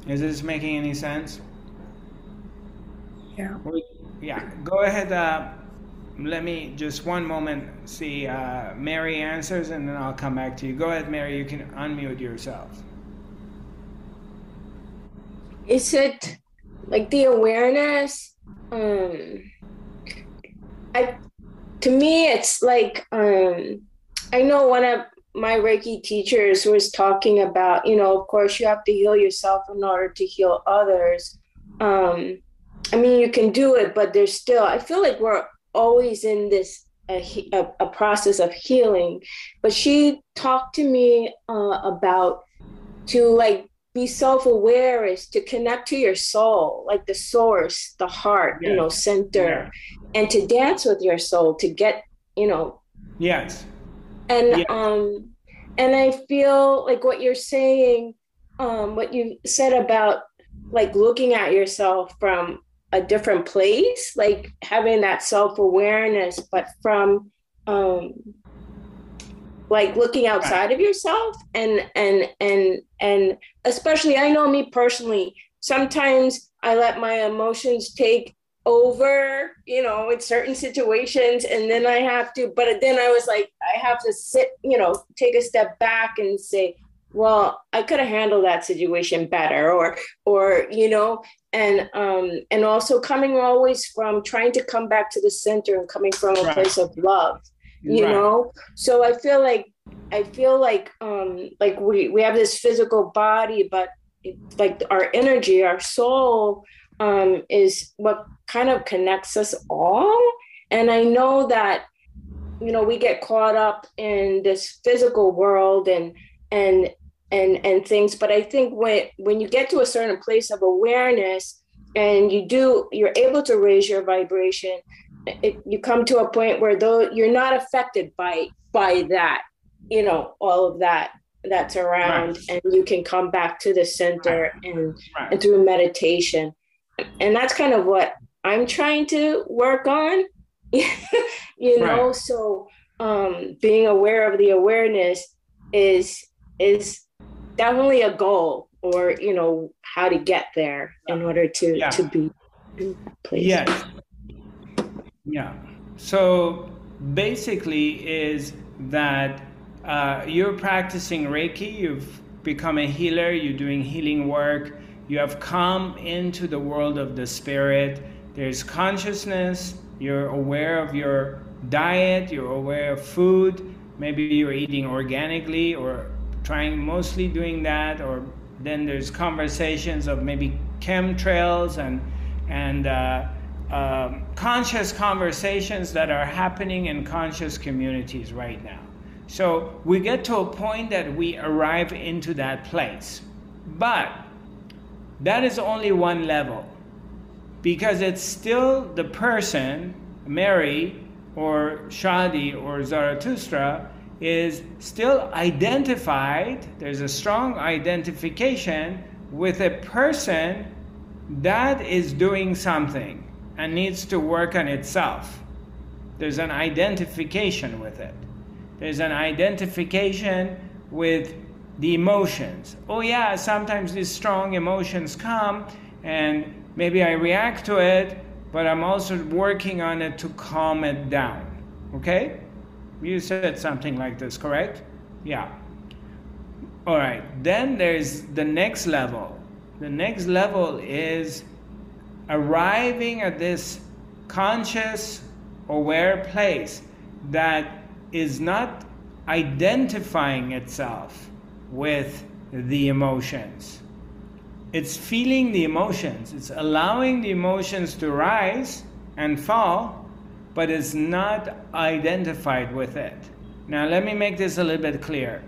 Is this making any sense? Yeah. Yeah. Go ahead. Uh, let me just one moment see uh, Mary answers and then I'll come back to you. Go ahead, Mary. You can unmute yourself. Is it like the awareness? Um, I to me, it's like um, I know one of my Reiki teachers was talking about. You know, of course, you have to heal yourself in order to heal others. Um, I mean, you can do it, but there's still. I feel like we're always in this a, a, a process of healing but she talked to me uh, about to like be self-aware is to connect to your soul like the source the heart yes. you know center yeah. and to dance with your soul to get you know yes and um and i feel like what you're saying um what you said about like looking at yourself from a different place, like having that self awareness, but from um, like looking outside of yourself and and and and especially I know me personally, sometimes I let my emotions take over, you know, in certain situations, and then I have to, but then I was like, I have to sit, you know, take a step back and say, well i could have handled that situation better or or you know and um and also coming always from trying to come back to the center and coming from a right. place of love you right. know so i feel like i feel like um like we we have this physical body but like our energy our soul um is what kind of connects us all and i know that you know we get caught up in this physical world and and and and things but i think when when you get to a certain place of awareness and you do you're able to raise your vibration it, you come to a point where though you're not affected by by that you know all of that that's around right. and you can come back to the center right. and right. and through meditation and that's kind of what i'm trying to work on [LAUGHS] you know so um being aware of the awareness is is definitely a goal or you know how to get there in order to Yeah. to be that. Yes. Yeah. So basically, is that uh, you're practicing Reiki, you've become a healer, you're doing healing work, you have come into the world of the spirit, there's consciousness, you're aware of your diet, you're aware of food, maybe you're eating organically or trying mostly doing that, or then there's conversations of maybe chemtrails and and uh, um, conscious conversations that are happening in conscious communities right now. So we get to a point that we arrive into that place. But that is only one level because it's still the person, Mary or Shadi or Zarathustra, is still identified, there's a strong identification with a person that is doing something and needs to work on itself. There's an identification with it. There's an identification with the emotions. Oh, yeah, sometimes these strong emotions come and maybe I react to it, but I'm also working on it to calm it down. Okay? You said something like this, correct? Yeah. All right. Then there's the next level. The next level is arriving at this conscious, aware place that is not identifying itself with the emotions. It's feeling the emotions, it's allowing the emotions to rise and fall, but it's not identified with it. Now, let me make this a little bit clear.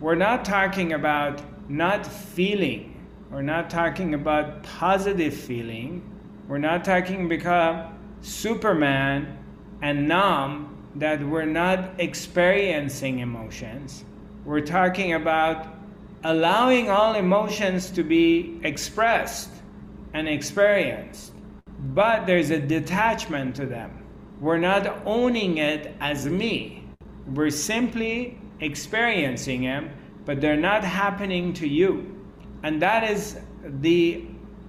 We're not talking about not feeling, we're not talking about positive feeling, we're not talking about Superman and numb that we're not experiencing emotions. We're talking about allowing all emotions to be expressed and experienced, but there's a detachment to them. We're not owning it as me. We're simply experiencing them, but they're not happening to you. And that is the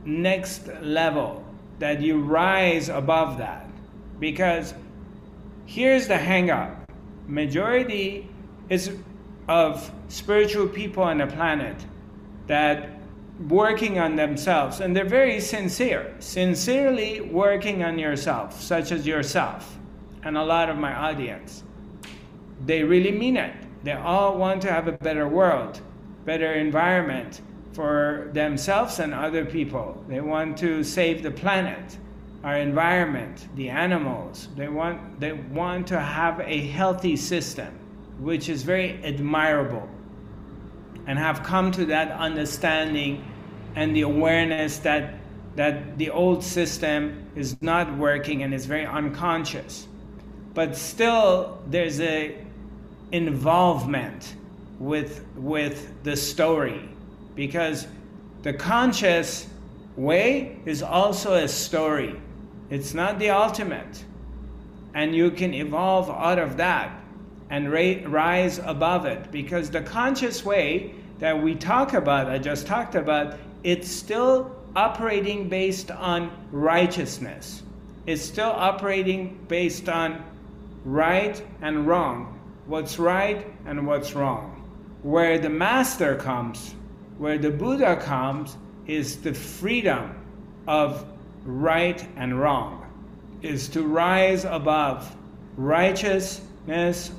next level that you rise above that. Because here's the hang up majority is of spiritual people on the planet that working on themselves and they're very sincere sincerely working on yourself such as yourself and a lot of my audience. They really mean it. They all want to have a better world better environment for themselves and other people. They want to save the planet our environment the animals. They want they want to have a healthy system which is very admirable and have come to that understanding and the awareness that that the old system is not working and is very unconscious. But still there's a involvement with with the story because the conscious way is also a story. It's not the ultimate. And you can evolve out of that and ra- rise above it because the conscious way that we talk about, I just talked about, it's still operating based on righteousness. It's still operating based on right and wrong, what's right and what's wrong. Where the master comes, where the Buddha comes, is the freedom of right and wrong, is to rise above righteous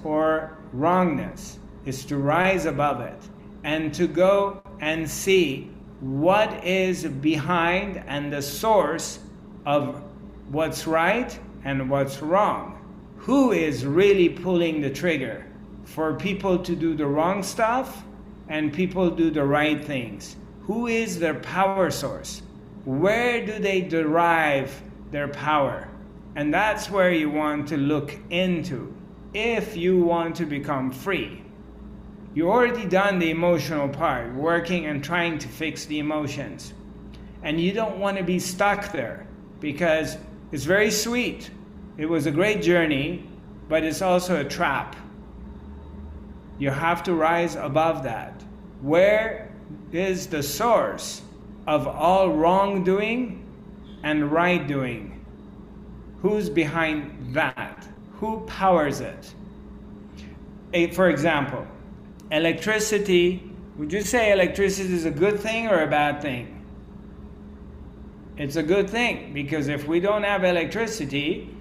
or wrongness is to rise above it and to go and see what is behind and the source of what's right and what's wrong. Who is really pulling the trigger for people to do the wrong stuff and people do the right things? Who is their power source? Where do they derive their power? And that's where you want to look into if you want to become free. You already done the emotional part, working and trying to fix the emotions. And you don't want to be stuck there because it's very sweet. It was a great journey, but it's also a trap. You have to rise above that. Where is the source of all wrongdoing and right doing? Who's behind that? Who powers it? A, for example, electricity. Would you say electricity is a good thing or a bad thing? It's a good thing because if we don't have electricity,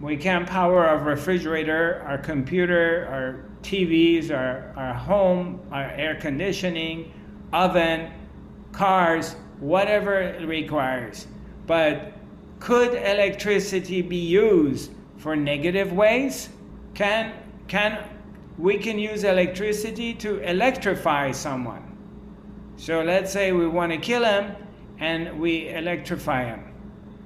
we can't power our refrigerator, our computer, our TVs, our, our home, our air conditioning, oven, cars, whatever it requires. But could electricity be used for negative ways? Can, can we can use electricity to electrify someone? So let's say we want to kill him and we electrify him.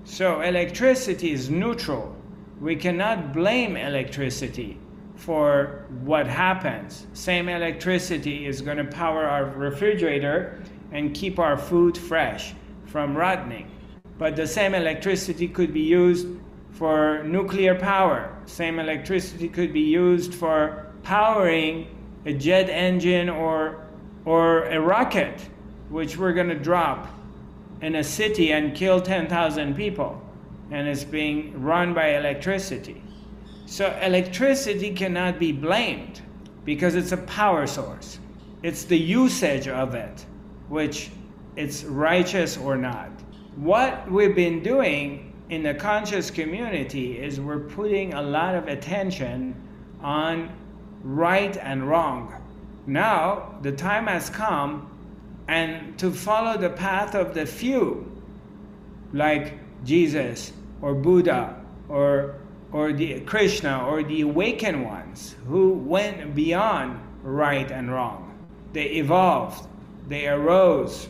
So electricity is neutral. We cannot blame electricity for what happens. Same electricity is going to power our refrigerator and keep our food fresh from rotting. But the same electricity could be used for nuclear power. Same electricity could be used for powering a jet engine or or a rocket which we're going to drop in a city and kill 10,000 people and it's being run by electricity. So electricity cannot be blamed because it's a power source. It's the usage of it which it's righteous or not. What we've been doing in the conscious community is we're putting a lot of attention on right and wrong. Now the time has come and to follow the path of the few like Jesus or Buddha or or the Krishna or the awakened ones who went beyond right and wrong. They evolved, they arose,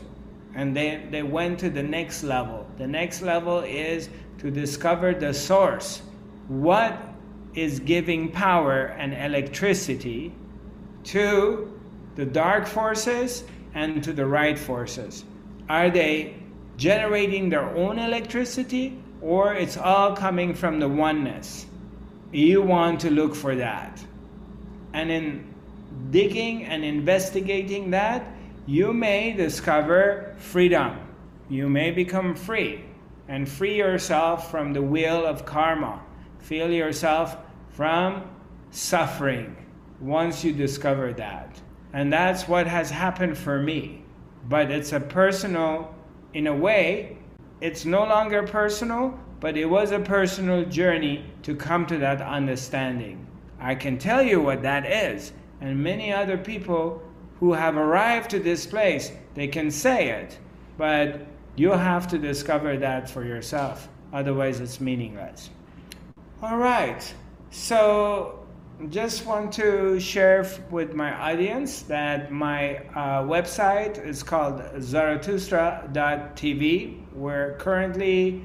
and they, they went to the next level. The next level is to discover the source. What is giving power and electricity to the dark forces and to the right forces? Are they generating their own electricity or it's all coming from the oneness. You want to look for that. And in digging and investigating that, you may discover freedom. You may become free and free yourself from the wheel of karma. Feel yourself from suffering once you discover that. And that's what has happened for me. But it's a personal, in a way, it's no longer personal, but it was a personal journey to come to that understanding. I can tell you what that is, and many other people who have arrived to this place, they can say it, but you have to discover that for yourself. Otherwise, it's meaningless. All right, so just want to share with my audience that my uh, website is called zarathustra.tv. We're currently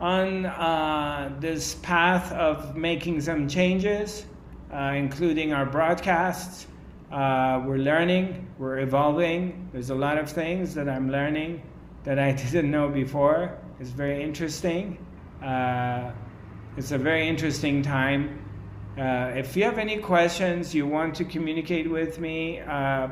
on uh, this path of making some changes, uh, including our broadcasts. Uh, we're learning, we're evolving. There's a lot of things that I'm learning that I [LAUGHS] didn't know before. It's very interesting. Uh, it's a very interesting time uh, if you have any questions, you want to communicate with me, uh,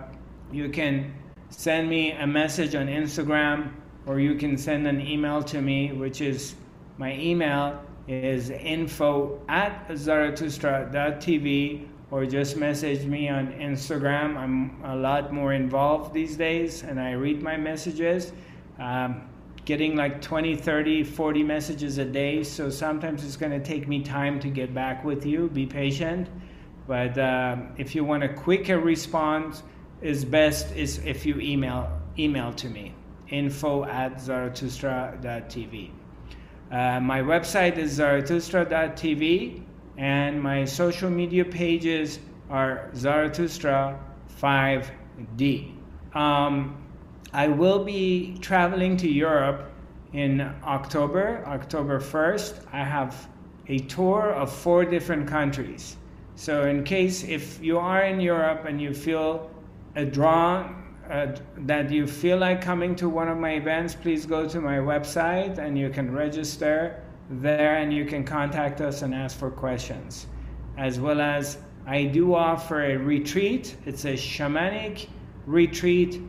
you can send me a message on Instagram or you can send an email to me, which is my email is info at zarathustra.tv or just message me on Instagram. I'm a lot more involved these days and I read my messages. Um, getting like 20, 30, 40 messages a day. So sometimes it's going to take me time to get back with you. Be patient. But uh, if you want a quicker response, is best is if you email email to me info at zarathustra.tv. Uh, my website is zarathustra.tv and my social media pages are Zarathustra 5D. Um, I will be traveling to Europe in October, October 1st. I have a tour of four different countries. So, in case if you are in Europe and you feel a draw uh, that you feel like coming to one of my events, please go to my website and you can register there and you can contact us and ask for questions. As well as I do offer a retreat. It's a shamanic retreat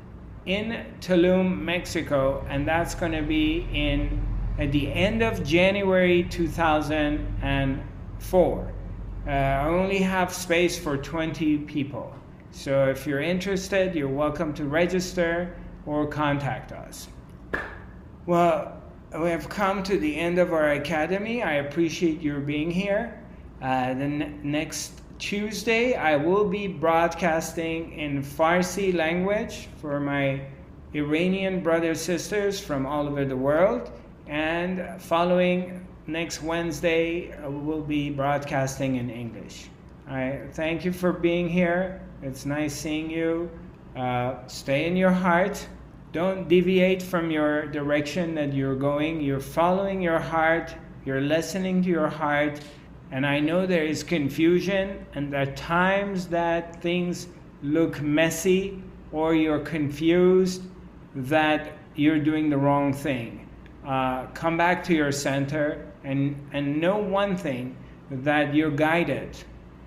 in Tulum, Mexico, and that's going to be in at the end of January 2004. Uh, I only have space for 20 people. So if you're interested, you're welcome to register or contact us. Well, we have come to the end of our academy. I appreciate your being here. Uh, the n- next Tuesday, I will be broadcasting in Farsi language for my Iranian brothers sisters from all over the world. And following next Wednesday, uh, we will be broadcasting in English. I thank you for being here. It's nice seeing you. Uh, stay in your heart. Don't deviate from your direction that you're going. You're following your heart. You're listening to your heart. And I know there is confusion, and there are times that things look messy or you're confused that you're doing the wrong thing. Uh, come back to your center and, and know one thing that you're guided.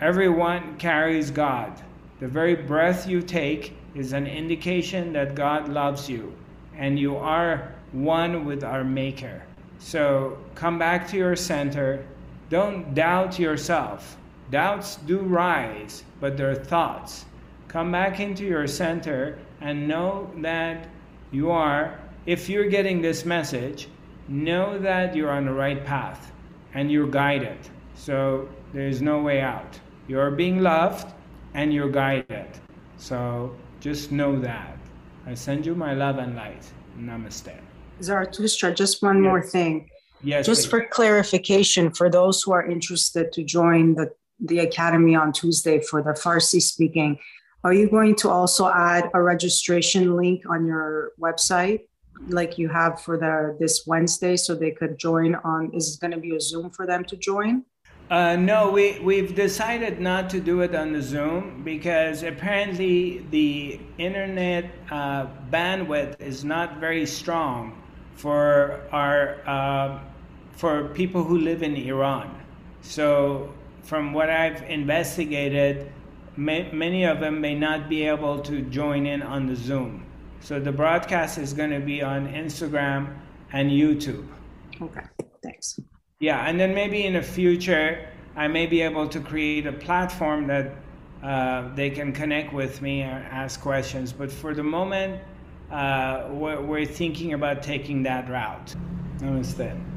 Everyone carries God. The very breath you take is an indication that God loves you and you are one with our Maker. So come back to your center. Don't doubt yourself. Doubts do rise, but they're thoughts. Come back into your center and know that you are, if you're getting this message, know that you're on the right path and you're guided. So there's no way out. You're being loved and you're guided. So just know that. I send you my love and light. Namaste. Zarathustra, just one more thing. Yes. Just please. for clarification, for those who are interested to join the, the academy on Tuesday for the Farsi speaking, are you going to also add a registration link on your website like you have for the this Wednesday so they could join on is it going to be a Zoom for them to join? Uh, no, we, we've decided not to do it on the Zoom because apparently the internet uh, bandwidth is not very strong for our uh, for people who live in Iran. So, from what I've investigated, may, many of them may not be able to join in on the Zoom. So the broadcast is going to be on Instagram and YouTube. Okay, thanks. Yeah, and then maybe in the future, I may be able to create a platform that uh, they can connect with me and ask questions. But for the moment, uh, we're, we're thinking about taking that route. Namaste.